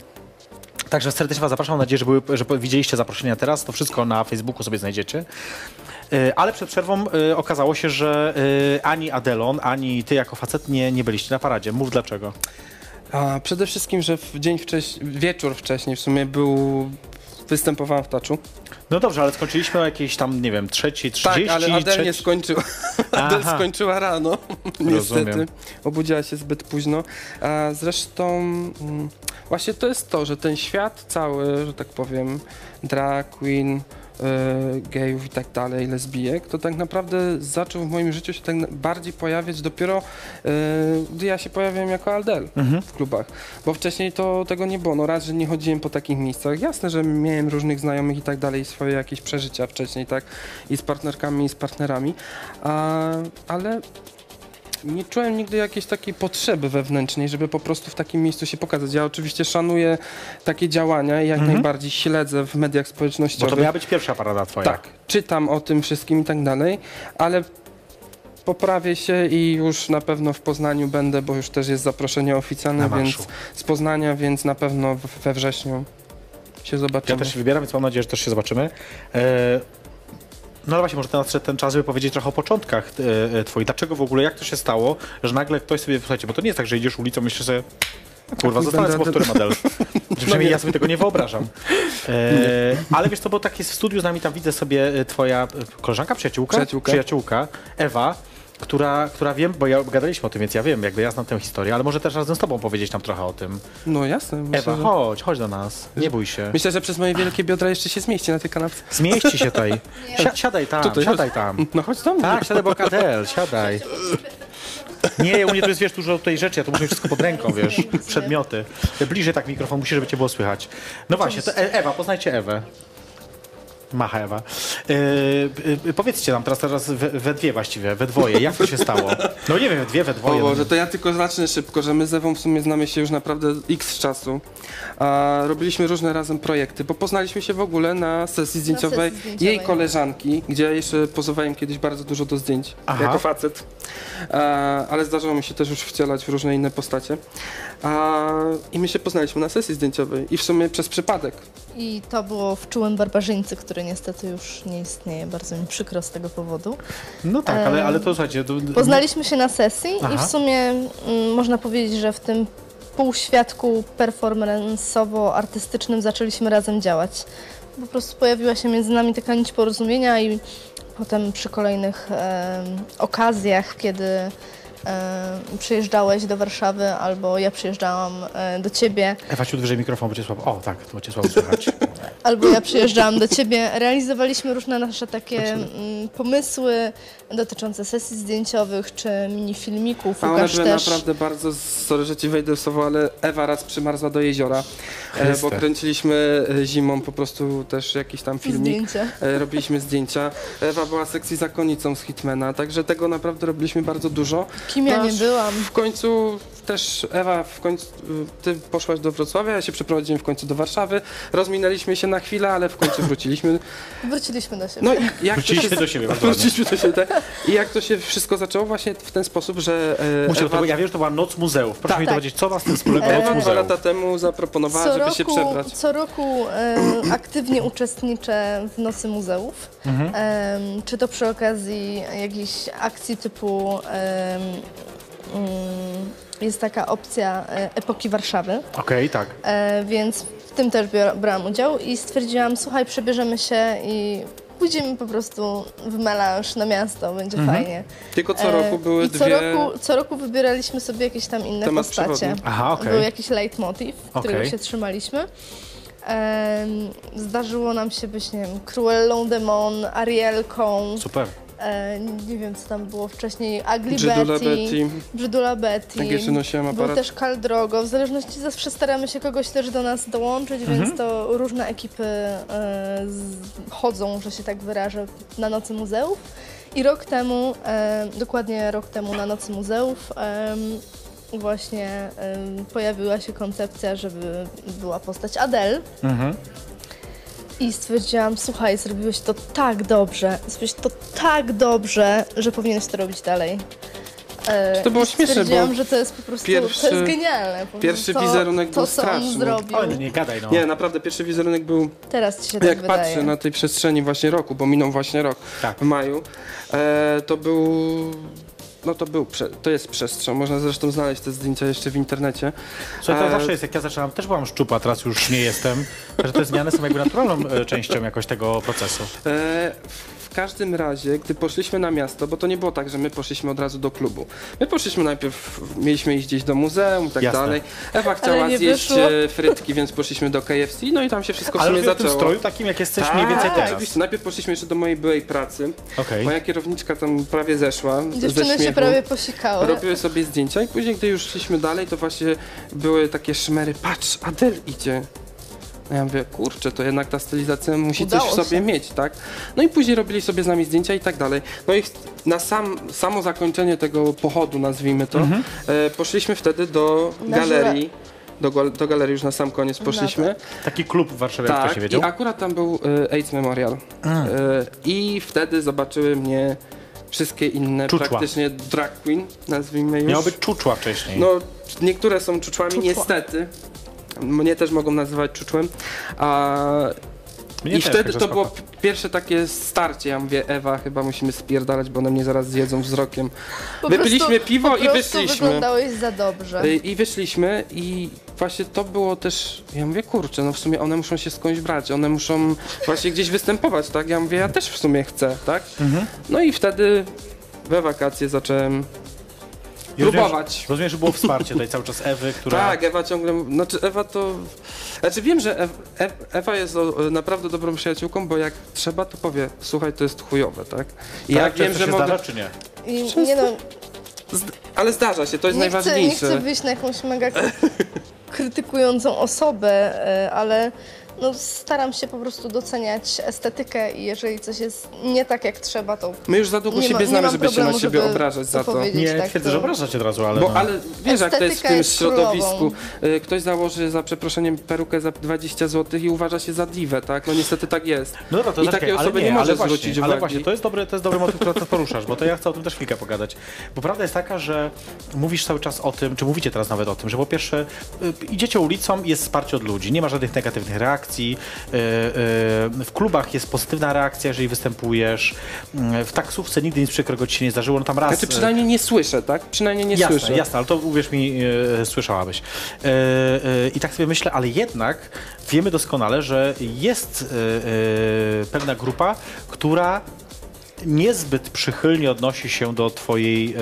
A: Także serdecznie Was zapraszam. Mam nadzieję, że, były, że widzieliście zaproszenia teraz. To wszystko na Facebooku sobie znajdziecie. E, Ale przed przerwą e, okazało się, że e, ani Adelon, ani Ty jako facet nie, nie byliście na paradzie. Mów dlaczego.
C: A przede wszystkim, że w dzień wcześniej, wieczór wcześniej w sumie był, występowałem w Taczu.
A: No dobrze, ale skończyliśmy o jakiejś tam, nie wiem, trzeciej, trzydzieści.
C: Tak, ale Adel nie
A: trzeci-
C: skończyła. Adel skończyła rano, niestety.
A: Rozumiem.
C: Obudziła się zbyt późno. A zresztą mm, właśnie to jest to, że ten świat cały, że tak powiem, drag queen, gejów i tak dalej, lesbijek, to tak naprawdę zaczął w moim życiu się tak bardziej pojawiać dopiero, y, gdy ja się pojawiłem jako Aldel
A: Mhm.
C: w klubach. Bo wcześniej to tego nie było. No raz, że nie chodziłem po takich miejscach. Jasne, że miałem różnych znajomych i tak dalej, swoje jakieś przeżycia wcześniej, tak? I z partnerkami, i z partnerami. A, ale nie czułem nigdy jakiejś takiej potrzeby wewnętrznej, żeby po prostu w takim miejscu się pokazać. Ja oczywiście szanuję takie działania i jak najbardziej śledzę w mediach
A: Bo to
C: społecznościowych.
A: miała być pierwsza parada Twoja.
C: Tak, czytam o tym wszystkim i tak dalej, ale poprawię się i już na pewno w Poznaniu będę, bo już też jest zaproszenie oficjalne, więc z Poznania, więc na pewno we wrześniu się
A: Ja
C: zobaczymy.
A: też się wybieram, więc mam nadzieję, że też się zobaczymy. E, No ale właśnie, może teraz ten czas, żeby powiedzieć trochę o początkach e, e, twoich. Dlaczego w ogóle, jak to się stało, że nagle ktoś sobie, słuchajcie, bo to nie jest tak, że idziesz ulicą, myślisz sobie, kurwa,
C: i
A: zostanę
C: będę-
A: z powtórem model. Przynajmniej
C: nie.
A: ja sobie tego nie wyobrażam. E, ale wiesz co, bo tak jest w studiu z nami, tam widzę sobie e, twoja koleżanka, przyjaciółka?
C: Przyjaciółka.
A: Przyjaciółka, Ewa. Która, która wiem, bo ja gadaliśmy o tym, więc ja wiem, jakby ja znam tę historię, ale może też razem z tobą powiedzieć nam trochę o tym.
C: No jasne. Myślę,
A: Ewa,
C: że,
A: chodź, chodź do nas, nie bój się.
C: myślę, że przez moje wielkie biodra jeszcze się zmieści na tej kanapce.
A: Zmieści się tutaj. Si siadaj tam,
C: Tutaj,
A: siadaj tam.
C: No chodź do mnie.
A: Tak, siadaj, bo kadel, siadaj. Nie, u mnie tu jest, wiesz, dużo tutaj rzeczy, ja tu muszę wszystko pod ręką, wiesz, przedmioty. Bliżej tak mikrofon, musi, żeby cię było słychać. No właśnie, to e Ewa, poznajcie Ewę. Macha Ewa. Yy, yy, powiedzcie nam teraz, teraz we, we dwie właściwie, we dwoje, jak to się stało? No nie wiem, we dwie, we
C: O
A: dwoje.
C: Boże, to ja tylko zacznę szybko, że my z Ewą w sumie znamy się już naprawdę x czasu. A robiliśmy różne razem projekty, bo poznaliśmy się w ogóle na sesji zdjęciowej,
E: zdjęciowej.
C: jej koleżanki, gdzie ja jeszcze pozowałem kiedyś bardzo dużo do zdjęć,
A: Aha.
C: jako facet. A, ale zdarzało mi się też już wcielać w różne inne postacie. A, I my się poznaliśmy na sesji zdjęciowej i w sumie przez przypadek.
E: I to było w Czułym Barbarzyńcy, który niestety już nie istnieje. Bardzo mi przykro z tego powodu.
A: No tak, ale, ale to słuchajcie... To,
E: Poznaliśmy się na sesji
A: Aha.
E: i w sumie mm, można powiedzieć, że w tym półświadku performanceowo-artystycznym zaczęliśmy razem działać. Po prostu pojawiła się między nami taka nić porozumienia i potem przy kolejnych em, okazjach, kiedy przyjeżdżałeś do Warszawy albo ja przyjeżdżałam e, do ciebie,
A: Ewa, ciut wyżej mikrofon, bo cię słabo... O, tak, to cię słabo słychać.
E: albo ja przyjeżdżałam do ciebie, realizowaliśmy różne nasze takie mm, pomysły dotyczące sesji zdjęciowych czy minifilmików.
C: A one
E: Łukasz też.
C: naprawdę bardzo, sorry, że ci wejdę w słowo, ale Ewa raz przymarzła do jeziora, e,
A: Chryste.
C: bo kręciliśmy e, zimą po prostu też jakiś tam filmik.
E: Zdjęcie.
C: E, robiliśmy zdjęcia. Ewa była sekcji zakonnicą z Hitmana, także tego naprawdę robiliśmy bardzo dużo.
E: Kim ja
C: No,
E: nie byłam.
C: W końcu też Ewa, w końcu ty poszłaś do Wrocławia, ja się przeprowadziłem w końcu do Warszawy. Rozminęliśmy się na chwilę, ale w końcu wróciliśmy.
E: Wróciliśmy do siebie.
C: No i jak
A: Wróciliście
C: to się,
A: do siebie.
C: Wróciliśmy do siebie, tak. I jak to się wszystko zaczęło właśnie w ten sposób, że e,
A: Muszę,
C: Ewa
A: to, ja wiem, że to była noc muzeów. Proszę
C: Tak.
A: mi to
E: Tak.
A: powiedzieć, co ma z tym wspólnego noc
C: Ewa dwa
A: muzeów?
C: lata temu zaproponowała,
E: co
C: żeby
E: roku,
C: się przebrać.
E: co roku e, aktywnie uczestniczę w Nocy Muzeów.
A: Mhm.
E: Em, czy to przy okazji jakichś akcji typu mm, jest taka opcja e, Epoki Warszawy.
A: Okej, tak.
E: E, więc w tym też brałam udział i stwierdziłam, słuchaj, przebierzemy się i pójdziemy po prostu w melanż na miasto, będzie fajnie.
C: Tylko co
E: E,
C: roku były
E: I co
C: dwie...
E: roku, co roku wybieraliśmy sobie jakieś tam inne
C: Temat
E: postacie.
C: przewodni.
A: Aha, okej.
E: Był jakiś leitmotiv, którego
A: Okej.
E: się trzymaliśmy. Zdarzyło nam się być, nie wiem, Cruellą Demon, Arielką,
A: Super.
E: E, nie wiem co tam było wcześniej, Ugly
C: Brzydula
E: Betty. Brzydula Betty.
C: Jak jeszcze nosiłam
E: Był
C: aparat.
E: też Kal Drogo. W zależności zawsze staramy się kogoś też do nas dołączyć,
C: Mhm.
E: więc to różne ekipy e, chodzą, że się tak wyrażę, na Nocy Muzeów. I rok temu, e, dokładnie rok temu na Nocy Muzeów em, właśnie em, pojawiła się koncepcja, żeby była postać Adele.
A: Mhm.
E: I stwierdziłam, słuchaj, zrobiłeś to tak dobrze, zrobiłeś to tak dobrze, że powinieneś to robić dalej. E,
C: To było śmieszne,
E: Stwierdziłam,
C: bo
E: że to jest po prostu,
C: pierwszy-
E: to jest genialne. Po
C: pierwszy
E: prostu
C: wizerunek
E: to,
C: był
E: to, co on
C: straszny.
E: zrobił.
A: O, nie, nie gadaj, no.
C: Nie, naprawdę pierwszy wizerunek był
E: Teraz ci się tak
C: jak
E: wydaje.
C: patrzę na tej przestrzeni właśnie roku, bo minął właśnie rok
A: Tak.
C: w maju, e, to był. No to był, to jest przestrzeń. Można zresztą znaleźć te zdjęcia jeszcze w internecie.
A: Słuchaj, to
C: E,
A: zawsze jest, jak ja zaczynam, też byłam szczupła, teraz już nie jestem, że te zmiany są jakby naturalną e, częścią jakoś tego procesu.
C: W każdym razie, gdy poszliśmy na miasto, bo to nie było tak, że my poszliśmy od razu do klubu. My poszliśmy najpierw, mieliśmy iść gdzieś do muzeum i tak
A: Jasne.
C: dalej. Ewa chciała zjeść
E: wyszło.
C: e, frytki, więc poszliśmy do KFC, no i tam się wszystko w
A: Ale
C: sumie
A: robię w tym
C: zaczęło.
A: stroju takim, jak jesteś
C: Tak,
A: mniej więcej teraz.
C: Oczywiście. Najpierw poszliśmy jeszcze do mojej byłej pracy.
A: Okej.
C: Moja kierowniczka tam prawie zeszła ze
E: Dziewczyny się
C: śmiechu.
E: prawie posikały.
C: Robiły sobie zdjęcia i później, gdy już szliśmy dalej, to właśnie były takie szmery. Patrz, Adel idzie. No ja mówię, kurczę, to jednak ta stylizacja musi coś
E: Udało
C: w sobie
E: się.
C: mieć, tak? No i później robili sobie z nami zdjęcia i tak dalej. No i na sam, samo zakończenie tego pochodu, nazwijmy to,
A: Mhm.
C: e, poszliśmy wtedy do
E: Na
C: galerii. Do, do galerii już na sam koniec poszliśmy.
A: Taki klub w Warszawie,
C: Tak,
A: ktoś nie
C: i
A: wiedział.
C: akurat tam był e, AIDS Memorial. E, I wtedy zobaczyły mnie wszystkie inne,
A: Czuczła.
C: praktycznie drag queen, nazwijmy już.
A: Miało być czuczła wcześniej.
C: No, niektóre są czuczłami,
A: Czuczła.
C: niestety. Mnie też mogą nazywać czuczłem. A,
A: Mnie
C: I
A: też,
C: wtedy to
A: spoko.
C: było pierwsze takie starcie. Ja mówię, Ewa, chyba musimy spierdalać, bo one mnie zaraz zjedzą wzrokiem.
E: Po
C: Wypiliśmy
E: prostu-
C: piwo
E: po
C: i
E: prostu
C: wyszliśmy.
E: wyglądałeś za dobrze.
C: Y, I wyszliśmy i właśnie to było też, ja mówię, kurczę, no w sumie one muszą się skądś brać, one muszą właśnie gdzieś występować, tak? Ja mówię, ja też w sumie chcę, tak?
A: Mhm.
C: No i wtedy we wakacje zacząłem próbować.
A: że- Rozumiem, że było wsparcie tutaj cały czas Ewy, która...
C: Tak, Ewa ciągle. Znaczy, Ewa to. Znaczy, wiem, że Ew, Ew, Ewa jest o, naprawdę dobrą przyjaciółką, bo jak trzeba, to powie: Słuchaj, to jest chujowe, tak? I
A: tak,
C: ja wiem, że
A: się
C: mogę.
A: zdarza, czy nie?
E: I, nie no,
C: Zd- Ale zdarza się, to jest
E: nie chcę, nie
C: najważniejsze.
E: chcę wyjść na jakąś mega krytykującą osobę, e, ale no, staram się po prostu doceniać estetykę i jeżeli coś jest nie tak jak trzeba, to
C: My już za długo
E: nie, ma,
C: siebie
E: nie
C: znamy,
E: mam
C: żeby się
E: problemu,
C: na siebie
E: żeby
C: obrażać za to.
E: powiedzieć
A: Nie
E: tak,
A: twierdzę,
E: to-
A: że obrażasz się od razu, ale...
C: Bo,
A: no.
C: ale wiesz, jak to jest w
E: Estetyka
C: tym
E: jest
C: środowisku.
E: królową.
C: Y, Ktoś założy za przeproszeniem perukę za 20 zł i uważa się za diwę, tak? No niestety tak jest.
A: No dobra, to
C: I
A: zaczekaj, ale
C: osoby
A: nie,
C: nie może
A: ale właśnie,
C: zwrócić
A: Ale
C: uwagi.
A: właśnie, to jest dobry, to jest dobry motyw, który teraz poruszasz, bo to ja chcę o tym też chwilkę pogadać. Bo prawda jest taka, że mówisz cały czas o tym, czy mówicie teraz nawet o tym, że po pierwsze y, idziecie ulicą i jest wsparcie od ludzi, nie ma żadnych negatywnych reakcji, y, y, w klubach jest pozytywna reakcja, jeżeli występujesz, y, w taksówce nigdy nic przykrego ci się nie zdarzyło, no tam raz...
C: Znaczy przynajmniej nie słyszę, tak? Przynajmniej nie
A: jasne,
C: słyszę.
A: Jasne, ale to uwierz mi, e, słyszałabyś. E, e, I tak sobie myślę, ale jednak wiemy doskonale, że jest e, e, pewna grupa, która niezbyt przychylnie odnosi się do twojej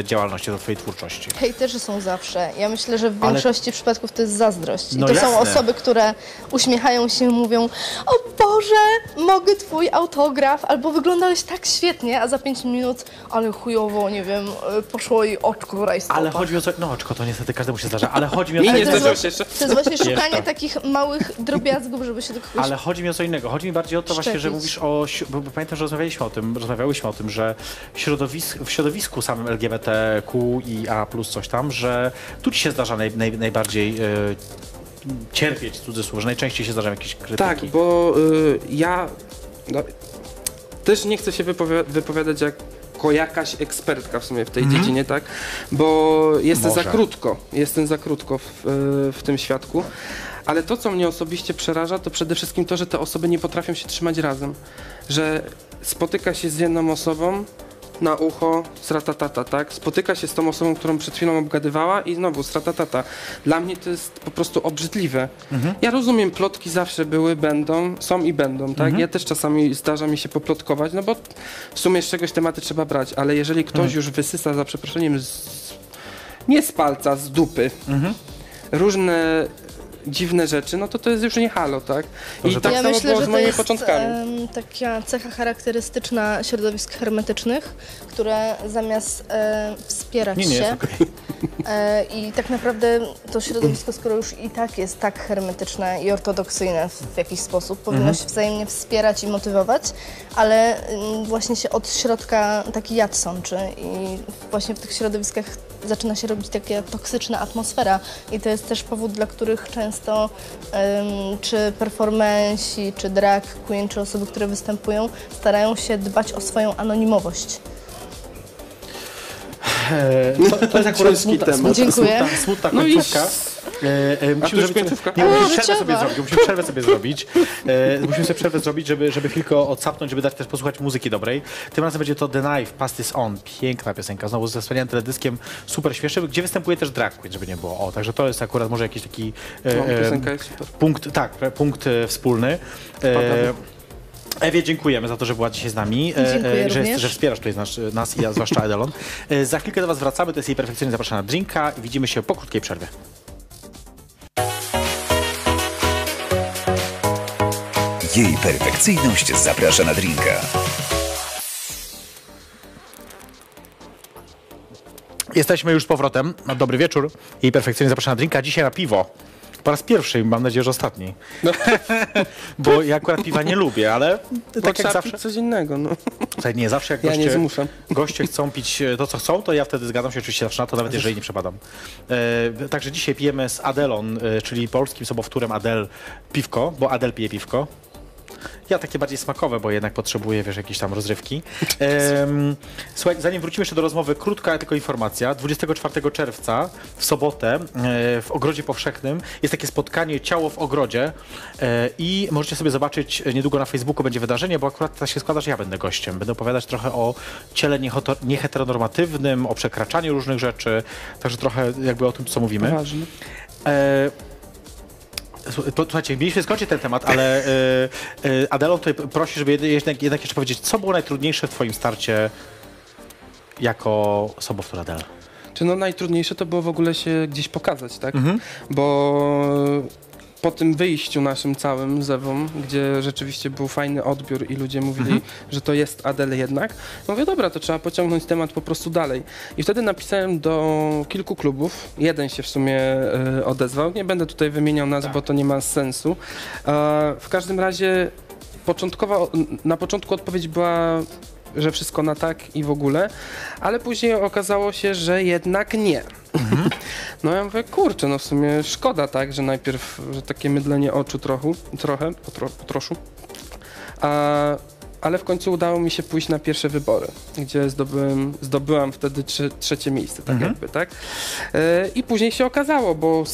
A: e, działalności, do twojej twórczości.
E: Hejterzy są zawsze. Ja myślę, że w
A: Ale-
E: większości przypadków to jest zazdrość. I
A: No
E: to są
A: jasne.
E: osoby, które uśmiechają się i mówią o Boże, mogę twój autograf, albo wyglądałeś tak świetnie, a za pięć minut, ale chujowo, nie wiem, y, poszło i oczko rajstopach.
A: Ale chodzi mi o co... No oczko, to niestety każdemu się zdarza, ale chodzi mi o co...
C: nie
E: to jest
C: zdarzyło
E: właśnie-
C: się jeszcze.
E: To jest właśnie szukanie
A: Jeszcze.
E: takich małych drobiazgów, żeby się do kogoś...
A: Ale chodzi mi o co innego. Chodzi mi bardziej o to właśnie, że
E: Szczepić.
A: mówisz o... si- Bo, bo pamiętam, że rozmawialiśmy o tym, rozmawiałyśmy o tym, że środowisk, w środowisku samym LGBTQ i A coś tam, że tu ci się zdarza naj, naj, najbardziej e, cierpieć, cudzysłów, że najczęściej się zdarzają jakieś krytyki.
C: Tak, bo y, ja no, też nie chcę się wypowi- wypowiadać jako jakaś ekspertka w sumie w tej dziedzinie, tak? Bo jestem
A: Może.
C: za krótko, jestem za krótko w, y, w tym świadku. Ale to, co mnie osobiście przeraża, to przede wszystkim to, że te osoby nie potrafią się trzymać razem. Że spotyka się z jedną osobą na ucho, sratatata, tak? Spotyka się z tą osobą, którą przed chwilą obgadywała i znowu sratatata. Dla mnie to jest po prostu obrzydliwe. Ja rozumiem, plotki zawsze były, będą, są i będą, tak? Ja też czasami zdarza mi się poplotkować, no bo w sumie z czegoś tematy trzeba brać, ale jeżeli ktoś już wysysa, za przeproszeniem, z, nie z palca, z dupy, różne dziwne rzeczy, no to to jest już nie halo, tak? I
A: Dobrze,
C: tak
E: ja
C: samo
E: myślę,
C: było z
E: to
C: moimi
E: jest
C: początkami.
E: em, taka cecha charakterystyczna środowisk hermetycznych, które zamiast e, wspierać
A: Nie, nie,
E: się
A: jest okej.
E: e, i tak naprawdę to środowisko, skoro już i tak jest tak hermetyczne i ortodoksyjne w, w jakiś sposób, powinno
A: Mhm.
E: się wzajemnie wspierać i motywować, ale właśnie się od środka taki jad sączy i właśnie w tych środowiskach zaczyna się robić taka toksyczna atmosfera i to jest też powód, dla których często czy performensi, czy drag queen, czy osoby, które występują, starają się dbać o swoją anonimowość.
A: E, To, to jest akurat smutna,
C: temat.
A: smutna,
E: Dziękuję.
A: smutna, smutna
C: No
A: końcówka. E, e, musimy
C: już
A: zrobić
C: końcówka?
A: Nie, musimy przerwę sobie zrobić. Musimy przerwę sobie zrobić. E, musimy sobie przerwę zrobić, żeby, żeby chwilkę odsapnąć, żeby dać też posłuchać muzyki dobrej. Tym razem będzie to The Knife, Past is On. Piękna piosenka, znowu ze wspaniałym teledyskiem, super świeżym, gdzie występuje też drag queen, żeby nie było. O, także to jest akurat może jakiś taki e,
C: No,
A: e,
C: piosenka jest super.
A: punkt, tak, punkt wspólny. E. Ewie, dziękujemy za to, że była dzisiaj z nami, e,
E: Dziękuję
A: e, że, jest, że wspierasz tutaj nas, nas i ja, zwłaszcza Edelon. E, Za chwilkę do Was wracamy, to jest jej perfekcyjnie zapraszana drinka i widzimy się po krótkiej przerwie.
D: Jej perfekcyjność zaprasza na drinka.
A: Jesteśmy już z powrotem. Dobry wieczór. Jej perfekcyjnie zapraszana drinka. Dzisiaj na piwo. Po raz pierwszy, mam nadzieję, że ostatni. Bo ja akurat piwa nie lubię, ale
C: Bo
A: tak jak
C: trzeba
A: zawsze.
C: coś innego, no.
A: Słuchaj, nie, zawsze jak
C: Ja nie
A: goście,
C: zmuszam.
A: goście chcą pić e, to, co chcą, to ja wtedy zgadzam się oczywiście zawsze na to, nawet jeżeli nie przepadam. E, także dzisiaj pijemy z Adelon, e, czyli polskim sobowtórem Adel piwko, bo Adel pije piwko. Ja takie bardziej smakowe, bo jednak potrzebuję, wiesz, jakiejś tam rozrywki. Em, słuchaj, zanim wrócimy jeszcze do rozmowy, krótka tylko informacja. 24 czerwca w sobotę e, w Ogrodzie Powszechnym jest takie spotkanie Ciało w Ogrodzie e, i możecie sobie zobaczyć, e, niedługo na Facebooku będzie wydarzenie, bo akurat tak się składa, że ja będę gościem. Będę opowiadać trochę o ciele nieheteronormatywnym, o przekraczaniu różnych rzeczy, także trochę jakby o tym, co mówimy.
C: Ważne.
A: E, Słuchajcie, mieliśmy skończyć ten temat, ale e, e, Adelo tutaj prosi, żeby jed- jednak, jednak jeszcze powiedzieć, co było najtrudniejsze w twoim starcie jako sobowtór Adele?
C: Czy no najtrudniejsze to było w ogóle się gdzieś pokazać, tak? Bo po tym wyjściu naszym całym z Ewą, gdzie rzeczywiście był fajny odbiór i ludzie mówili, że to jest Adele jednak, mówię, dobra, to trzeba pociągnąć temat po prostu dalej. I wtedy napisałem do kilku klubów, jeden się w sumie e, odezwał, nie będę tutaj wymieniał nazw, bo to nie ma sensu. E, w każdym razie początkowa, na początku odpowiedź była że wszystko na tak i w ogóle, ale później okazało się, że jednak nie. No ja mówię, kurczę, no w sumie szkoda, tak, że najpierw, że takie mydlenie oczu trochu, trochę, po, tro, po troszu. A, ale w końcu udało mi się pójść na pierwsze wybory, gdzie zdobyłem, zdobyłam wtedy trze, trzecie miejsce, tak jakby, tak? E, I później się okazało, bo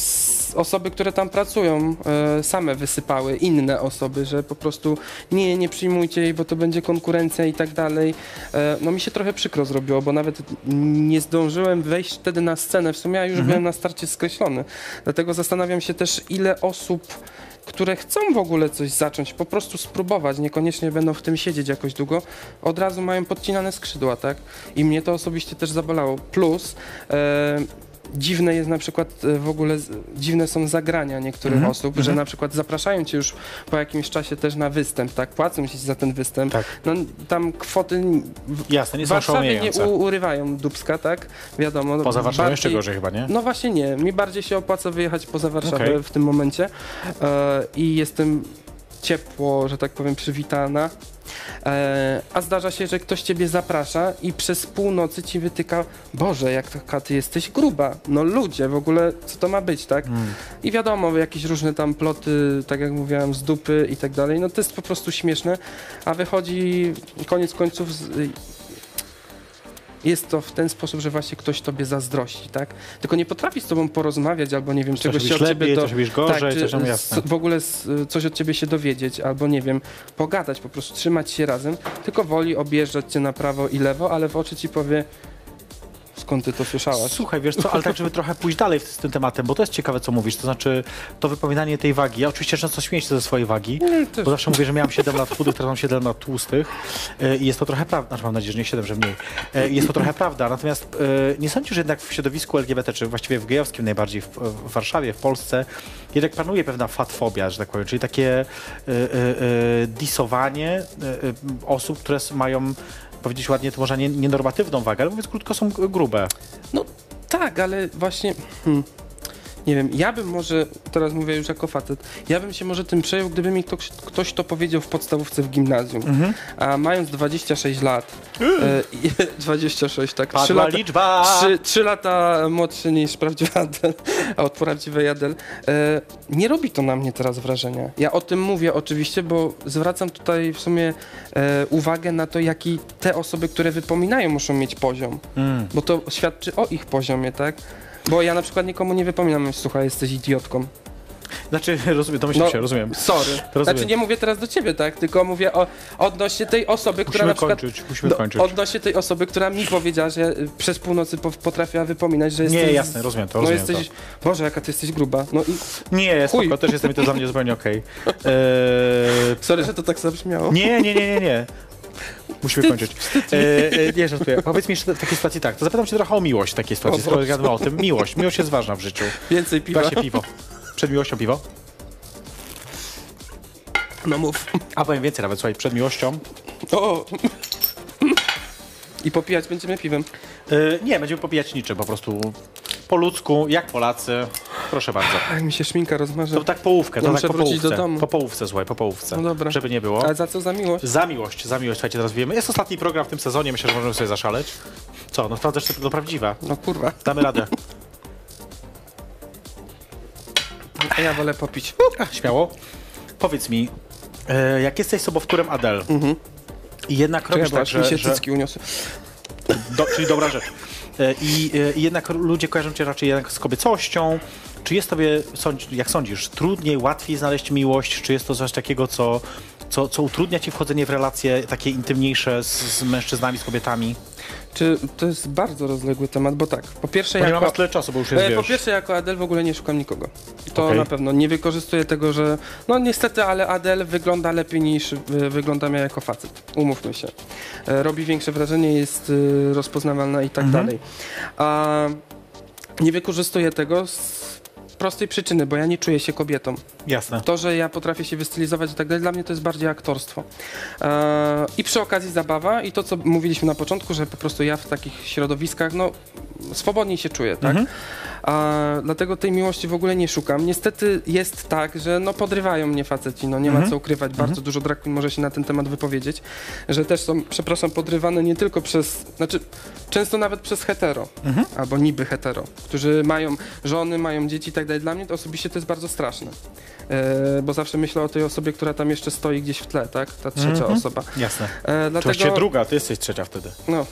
C: osoby, które tam pracują, e, same wysypały inne osoby, że po prostu nie, nie przyjmujcie jej, bo to będzie konkurencja i tak dalej. E, no mi się trochę przykro zrobiło, bo nawet nie zdążyłem wejść wtedy na scenę. W sumie ja już byłem na starcie skreślony. Dlatego zastanawiam się też, ile osób które chcą w ogóle coś zacząć, po prostu spróbować, niekoniecznie będą w tym siedzieć jakoś długo, od razu mają podcinane skrzydła, tak? I mnie to osobiście też zabolało. Plus e, dziwne jest na przykład e, w ogóle, dziwne są zagrania niektórych osób, że na przykład zapraszają cię już po jakimś czasie też na występ, tak? Płacą ci za ten występ.
A: Tak.
C: No tam kwoty w
A: Jasne, nie
C: w
A: są
C: Warszawie nie u, urywają dubska, tak? Wiadomo.
A: Poza Warszawą jeszcze gorzej chyba, nie?
C: no właśnie nie. Mi bardziej się opłaca wyjechać poza Warszawę
A: Okej.
C: w tym momencie e, i jestem ciepło, że tak powiem, przywitana. E, a zdarza się, że ktoś ciebie zaprasza i przez północy ci wytyka Boże, jak taka ty jesteś gruba. No ludzie, w ogóle co to ma być, tak? I wiadomo, jakieś różne tam ploty, tak jak mówiłem, z dupy i tak dalej. No to jest po prostu śmieszne, a wychodzi koniec końców z, jest to w ten sposób, że właśnie ktoś tobie zazdrości, tak? Tylko nie potrafi z tobą porozmawiać, albo nie wiem,
A: Coś
C: czegoś się od ciebie
A: lepiej,
C: do...
A: coś gorzej,
C: tak, czy
A: coś jasne.
C: w ogóle coś od ciebie się dowiedzieć, albo nie wiem, pogadać, po prostu trzymać się razem, tylko woli objeżdżać cię na prawo i lewo, ale w oczy ci powie skąd ty to słyszałaś?
A: Słuchaj, wiesz co, ale tak, żeby trochę pójść dalej z tym tematem, bo to jest ciekawe, co mówisz, to znaczy to wypominanie tej wagi. Ja oczywiście często śmieję się ze swojej wagi,
C: też.
A: bo zawsze mówię, że miałem 7 lat chudych, teraz mam 7 lat tłustych e, i jest to trochę prawda, znaczy mam nadzieję, że nie 7, że mniej. E, Jest to trochę prawda, natomiast e, nie sądzisz, że jednak w środowisku LGBT, czy właściwie w gejowskim najbardziej, w, w Warszawie, w Polsce, jednak panuje pewna fatfobia, że tak powiem, czyli takie disowanie osób, które mają powiedzieć ładnie, to może nie, nienormatywną wagę, ale mówiąc krótko, są grube.
C: No tak, ale właśnie. Hmm, nie wiem, ja bym może, teraz mówię już jako facet, ja bym się może tym przejął, gdyby mi ktoś, ktoś to powiedział w podstawówce w gimnazjum.
A: Mhm.
C: A mając 26 lat, e, i- 26, tak, 3
A: Padła
C: lata,
A: liczba!
C: 3, 3 lata młodszy niż prawdziwy Adel, a od prawdziwej Adel, e, nie robi to na mnie teraz wrażenia. Ja o tym mówię oczywiście, bo zwracam tutaj w sumie e, uwagę na to, jaki te osoby, które wypominają, muszą mieć poziom
A: Mm.
C: bo to świadczy o ich poziomie, tak? Bo ja na przykład nikomu nie wypominam, słuchaj, jesteś idiotką.
A: Znaczy, rozumiem, domyślam
C: No,
A: się, rozumiem.
C: Sorry.
A: Rozumiem.
C: Znaczy nie mówię teraz do ciebie, tak? Tylko mówię o odnośnie tej osoby, która
A: Musimy
C: na przykład...
A: kończyć, musimy
C: do-
A: kończyć.
C: Odnośnie tej osoby, która mi powiedziała, że przez północy po, potrafiła wypominać, że jesteś...
A: Nie, jasne, rozumiem to,
C: No
A: rozumiem
C: jesteś... Boże, jaka ty jesteś gruba. No i...
A: Nie,
C: Chuj.
A: spoko, też jestem i to dla mnie zupełnie okej. Eee,
C: Sorry, że to tak zabrzmiało.
A: nie, nie, nie, nie, nie. Musimy kończyć. Eee, nie, żartuję. Powiedz mi jeszcze w takiej sytuacji tak, to zapytam cię trochę o miłość w takiej sytuacji, skoro gadamy o tym. Miłość, miłość jest ważna w życiu.
C: Więcej piwa.
A: Właśnie piwo. Przed miłością piwo?
C: No mów.
A: A powiem więcej nawet, słuchaj, przed miłością.
C: O! I popijać będziemy piwem.
A: Eee, nie, będziemy popijać niczym, po prostu po ludzku, jak Polacy. Proszę bardzo.
C: Ach, mi się szminka rozmarzy.
A: To tak połówkę, to tak
C: muszę
A: po
C: wrócić do
A: połówce.
C: domu.
A: Po połówce, słuchaj, po połówce.
C: No dobra.
A: Żeby nie było.
C: Ale za co za miłość?
A: Za miłość, za miłość, słuchajcie, teraz wiemy. Jest ostatni program w tym sezonie, myślę, że możemy sobie zaszaleć. Co, no sprawdzasz sobie to prawdziwe.
C: No kurwa.
A: Damy radę.
C: A ja wolę popić.
A: Ach, śmiało. Powiedz mi, e, jak jesteś sobowtórem Adele i jednak
C: Czekaj,
A: robisz
C: bo
A: tak,
C: aż mi
A: że,
C: się
A: że
C: cycki uniosły.
A: do, czyli dobra rzecz. E, I, e, I jednak ludzie kojarzą cię raczej jednak z kobiecością. Czy jest tobie, jak sądzisz, trudniej, łatwiej znaleźć miłość? Czy jest to coś takiego, co co, co utrudnia ci wchodzenie w relacje takie intymniejsze z, z mężczyznami, z kobietami?
C: Czy to jest bardzo rozległy temat, bo tak, po pierwsze
A: Bo nie
C: jako...
A: mamy tyle czasu, bo już jest,
C: E, Po
A: wiesz,
C: pierwsze, jako Adel w ogóle nie szukam nikogo. To
A: Okej.
C: na pewno. Nie wykorzystuję tego, że. No niestety, ale Adel wygląda lepiej niż y, wyglądam ja jako facet. Umówmy się. E, Robi większe wrażenie, jest rozpoznawalna i tak
A: Mhm.
C: dalej. A nie wykorzystuję tego z prostej przyczyny, bo ja nie czuję się kobietą.
A: jasne.
C: To, że ja potrafię się wystylizować i tak dalej, dla mnie to jest bardziej aktorstwo. E, I przy okazji zabawa i to, co mówiliśmy na początku, że po prostu ja w takich środowiskach, no, swobodniej się czuję, tak?
A: Mhm.
C: A, dlatego tej miłości w ogóle nie szukam. Niestety jest tak, że no podrywają mnie faceci, no nie
A: Mhm.
C: ma co ukrywać. Bardzo dużo drag może się na ten temat wypowiedzieć, że też są, przepraszam, podrywane nie tylko przez, znaczy często nawet przez hetero,
A: Mhm.
C: albo niby hetero, którzy mają żony, mają dzieci i tak dalej. Dla mnie to osobiście to jest bardzo straszne. E, bo zawsze myślę o tej osobie, która tam jeszcze stoi gdzieś w tle, tak? Ta trzecia
A: Mhm.
C: osoba.
A: Jasne.
C: E,
A: Dlatego...
C: dlatego,
A: druga, ty jesteś trzecia wtedy,
C: no,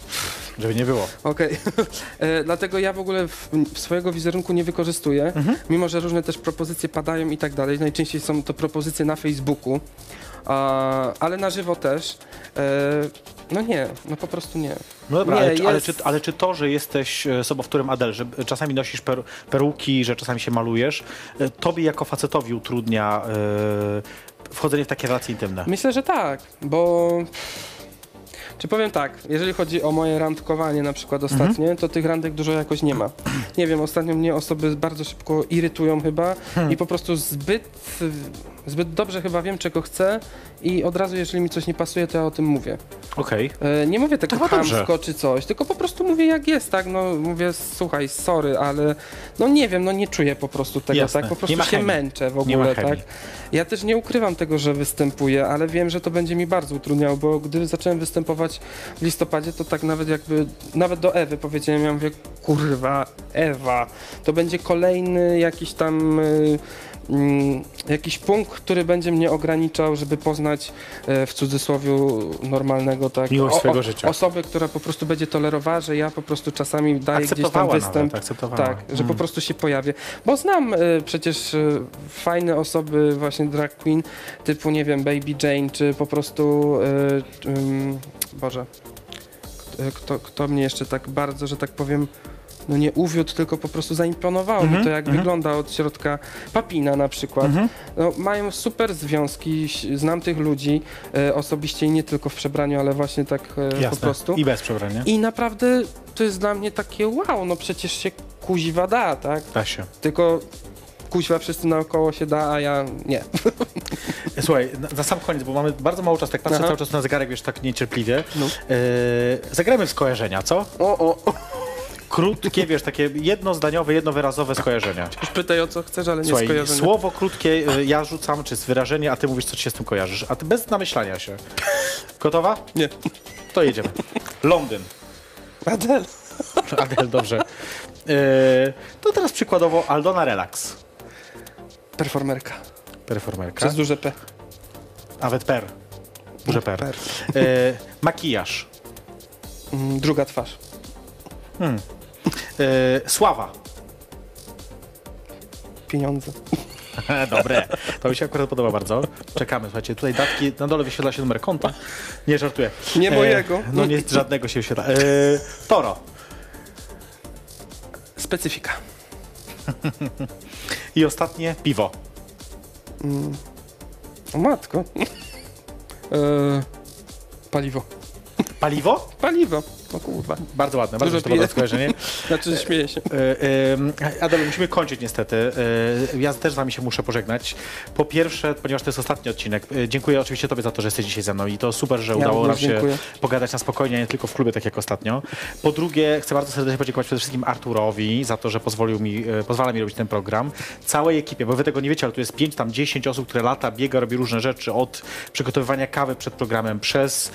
A: żeby nie było.
C: Okej. E, Dlatego ja w ogóle w, w swojego wizerunku nie wykorzystuję,
A: Mhm.
C: mimo że różne też propozycje padają i tak dalej. Najczęściej są to propozycje na Facebooku, a, ale na żywo też. E, no nie, no po prostu nie.
A: No dobra,
C: Nie,
A: ale, czy, ale,
C: jest-
A: czy, ale czy to, że jesteś e, sobowtórem Adel, że czasami nosisz per, peruki, że czasami się malujesz, e, tobie jako facetowi utrudnia e, wchodzenie w takie relacje intymne?
C: Myślę, że tak, bo... Czy powiem tak, jeżeli chodzi o moje randkowanie na przykład
A: Mhm.
C: ostatnie, to tych randek dużo jakoś nie ma. Nie wiem, ostatnio mnie osoby bardzo szybko irytują chyba
A: Hmm.
C: i po prostu zbyt, zbyt dobrze chyba wiem, czego chcę i od razu, jeżeli mi coś nie pasuje, to ja o tym mówię.
A: Okej.
C: E, nie mówię tego
A: To chyba dobrze.
C: chamsko czy coś, tylko po prostu mówię jak jest, tak? No mówię, słuchaj, sorry, ale no nie wiem, no nie czuję po prostu tego,
A: Jasne.
C: tak? Po
A: Nie
C: prostu
A: ma
C: się
A: chemii.
C: męczę w
A: Nie ma
C: ogóle,
A: chemii.
C: tak? Ja też nie ukrywam tego, że występuję, ale wiem, że to będzie mi bardzo utrudniało, bo gdy zacząłem występować w listopadzie, to tak nawet jakby, nawet do Ewy powiedziałem, ja mówię, kurwa, Ewa, to będzie kolejny jakiś tam... y, mm, jakiś punkt, który będzie mnie ograniczał, żeby poznać e, w cudzysłowie normalnego, tak,
A: Miłość swojego życia.
C: osobę, która po prostu będzie tolerowała, że ja po prostu czasami daję gdzieś tam występ.
A: nawet.
C: Tak, że
A: Mm.
C: po prostu się pojawię. Bo znam e, przecież e, fajne osoby, właśnie drag queen, typu, nie wiem, Baby Jane, czy po prostu, ym, Boże, kto, kto mnie jeszcze tak bardzo, że tak powiem, no nie uwiódł, tylko po prostu zaimponowało
A: Mhm,
C: mi to, jak
A: mhm.
C: wygląda od środka. Papina na przykład.
A: Mhm.
C: No, mają super związki, znam tych ludzi e, osobiście i nie tylko w przebraniu, ale właśnie tak e, po prostu.
A: I bez przebrania.
C: I naprawdę to jest dla mnie takie wow, no przecież się kuźwa da, tak?
A: Da się.
C: Tylko kuźwa wszyscy naokoło się da, a ja nie.
A: Słuchaj, na, na sam koniec, bo mamy bardzo mało czasu, tak patrzę
C: Aha.
A: cały czas na zegarek, wiesz, tak niecierpliwie.
C: No.
A: E, zagrajmy w skojarzenia, co?
C: O, o,
A: Krótkie, wiesz, takie jednozdaniowe, jednowyrazowe skojarzenia.
C: już pytaj o co chcesz, ale nie
A: Słuchaj,
C: skojarzenia.
A: słowo krótkie e, ja rzucam, czy z wyrażenie, a ty mówisz, co ci się z tym kojarzysz. A ty bez namyślania się. Gotowa?
C: Nie.
A: To jedziemy. Londyn.
C: Adel.
A: Adel, dobrze. E, to teraz przykładowo Aldona Relax.
C: Performerka.
A: Performerka.
C: Przez duże P.
A: Nawet per. Duże per.
C: Per.
A: E, makijaż.
C: Mm, druga twarz.
A: E, sława.
C: Pieniądze.
A: Dobre. To mi się akurat podoba bardzo. Czekamy, słuchajcie, tutaj datki, na dole wyświetla się numer konta. Nie żartuję.
C: Nie mojego.
A: No nie, żadnego się wyświetla. E, toro.
C: Specyfika.
A: I ostatnie, piwo.
C: O matko. e, paliwo.
A: Paliwo?
C: Paliwo. O kurwa.
A: Bardzo ładne, bardzo podoba
C: piję.
A: skojarzenie.
C: Znaczy, śmieję się.
A: E, e, Adel, musimy kończyć niestety. E, ja też z wami się muszę pożegnać. Po pierwsze, ponieważ to jest ostatni odcinek, e, dziękuję oczywiście tobie za to, że jesteś dzisiaj ze mną i to super, że udało nam się
C: dziękuję.
A: pogadać na spokojnie, nie tylko w klubie, tak jak ostatnio. Po drugie, chcę bardzo serdecznie podziękować przede wszystkim Arturowi za to, że pozwolił mi, e, pozwala mi robić ten program. Całej ekipie, bo wy tego nie wiecie, ale tu jest 5, tam 10 osób, które lata, biega, robi różne rzeczy, od przygotowywania kawy przed programem, przez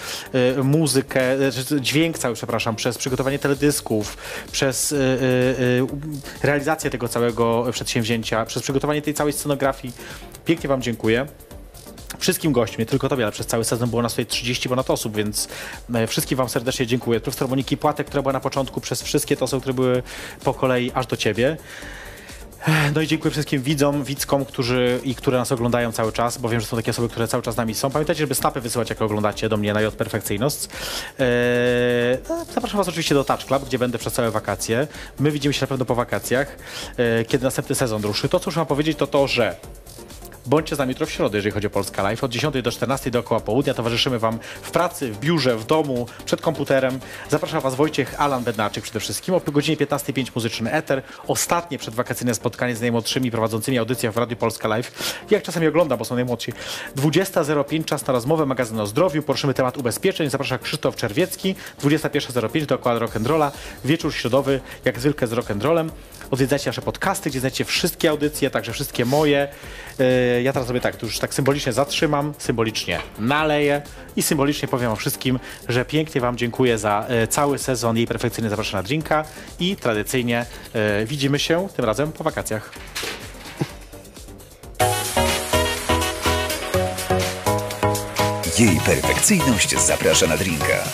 A: e, muzykę, e, dźwięk cały, przepraszam, przez przygotowanie teledysków, przez e, e, e, realizację tego całego przedsięwzięcia, przez przygotowanie tej całej scenografii. Pięknie wam dziękuję wszystkim gośćom, nie tylko tobie, ale przez cały sezon było nas tutaj 30 ponad osób, więc e, wszystkim wam serdecznie dziękuję. Profesor Moniki Płatek, która była na początku, przez wszystkie te osoby, które były po kolei aż do ciebie. No i dziękuję wszystkim widzom, widzkom, którzy i które nas oglądają cały czas, bo wiem, że są takie osoby, które cały czas z nami są. Pamiętajcie, żeby stapy wysyłać, jak oglądacie do mnie na J Perfekcyjność. Eee, zapraszam Was oczywiście do Touch Club, gdzie będę przez całe wakacje. My widzimy się na pewno po wakacjach, e, kiedy następny sezon ruszy. To, co muszę Wam powiedzieć, to to, że Bądźcie z nami jutro w środę, jeżeli chodzi o Polska Live. Od 10 do 14 dookoła południa towarzyszymy Wam w pracy, w biurze, w domu, przed komputerem. Zapraszam Was Wojciech Alan Bednarczyk przede wszystkim. O godzinie 15.05 muzyczny Eter. Ostatnie przedwakacyjne spotkanie z najmłodszymi prowadzącymi audycję w Radiu Polska Live. Jak czasami oglądam, bo są najmłodsi. 20.05 czas na rozmowę, magazyn o zdrowiu. Poruszymy temat ubezpieczeń. Zaprasza Krzysztof Czerwiecki. 21.05 dookoła rock'n'rolla. Wieczór środowy, jak zwykle z rock'n'rollem. Odwiedzajcie nasze podcasty, gdzie znajdziecie wszystkie audycje, także wszystkie moje. Yy, Ja teraz sobie tak, tu już tak symbolicznie zatrzymam, symbolicznie naleję i symbolicznie powiem wam wszystkim, że pięknie wam dziękuję za e, cały sezon jej perfekcyjny zapraszam na drinka i tradycyjnie e, widzimy się tym razem po wakacjach.
D: Jej perfekcyjność zaprasza na drinka.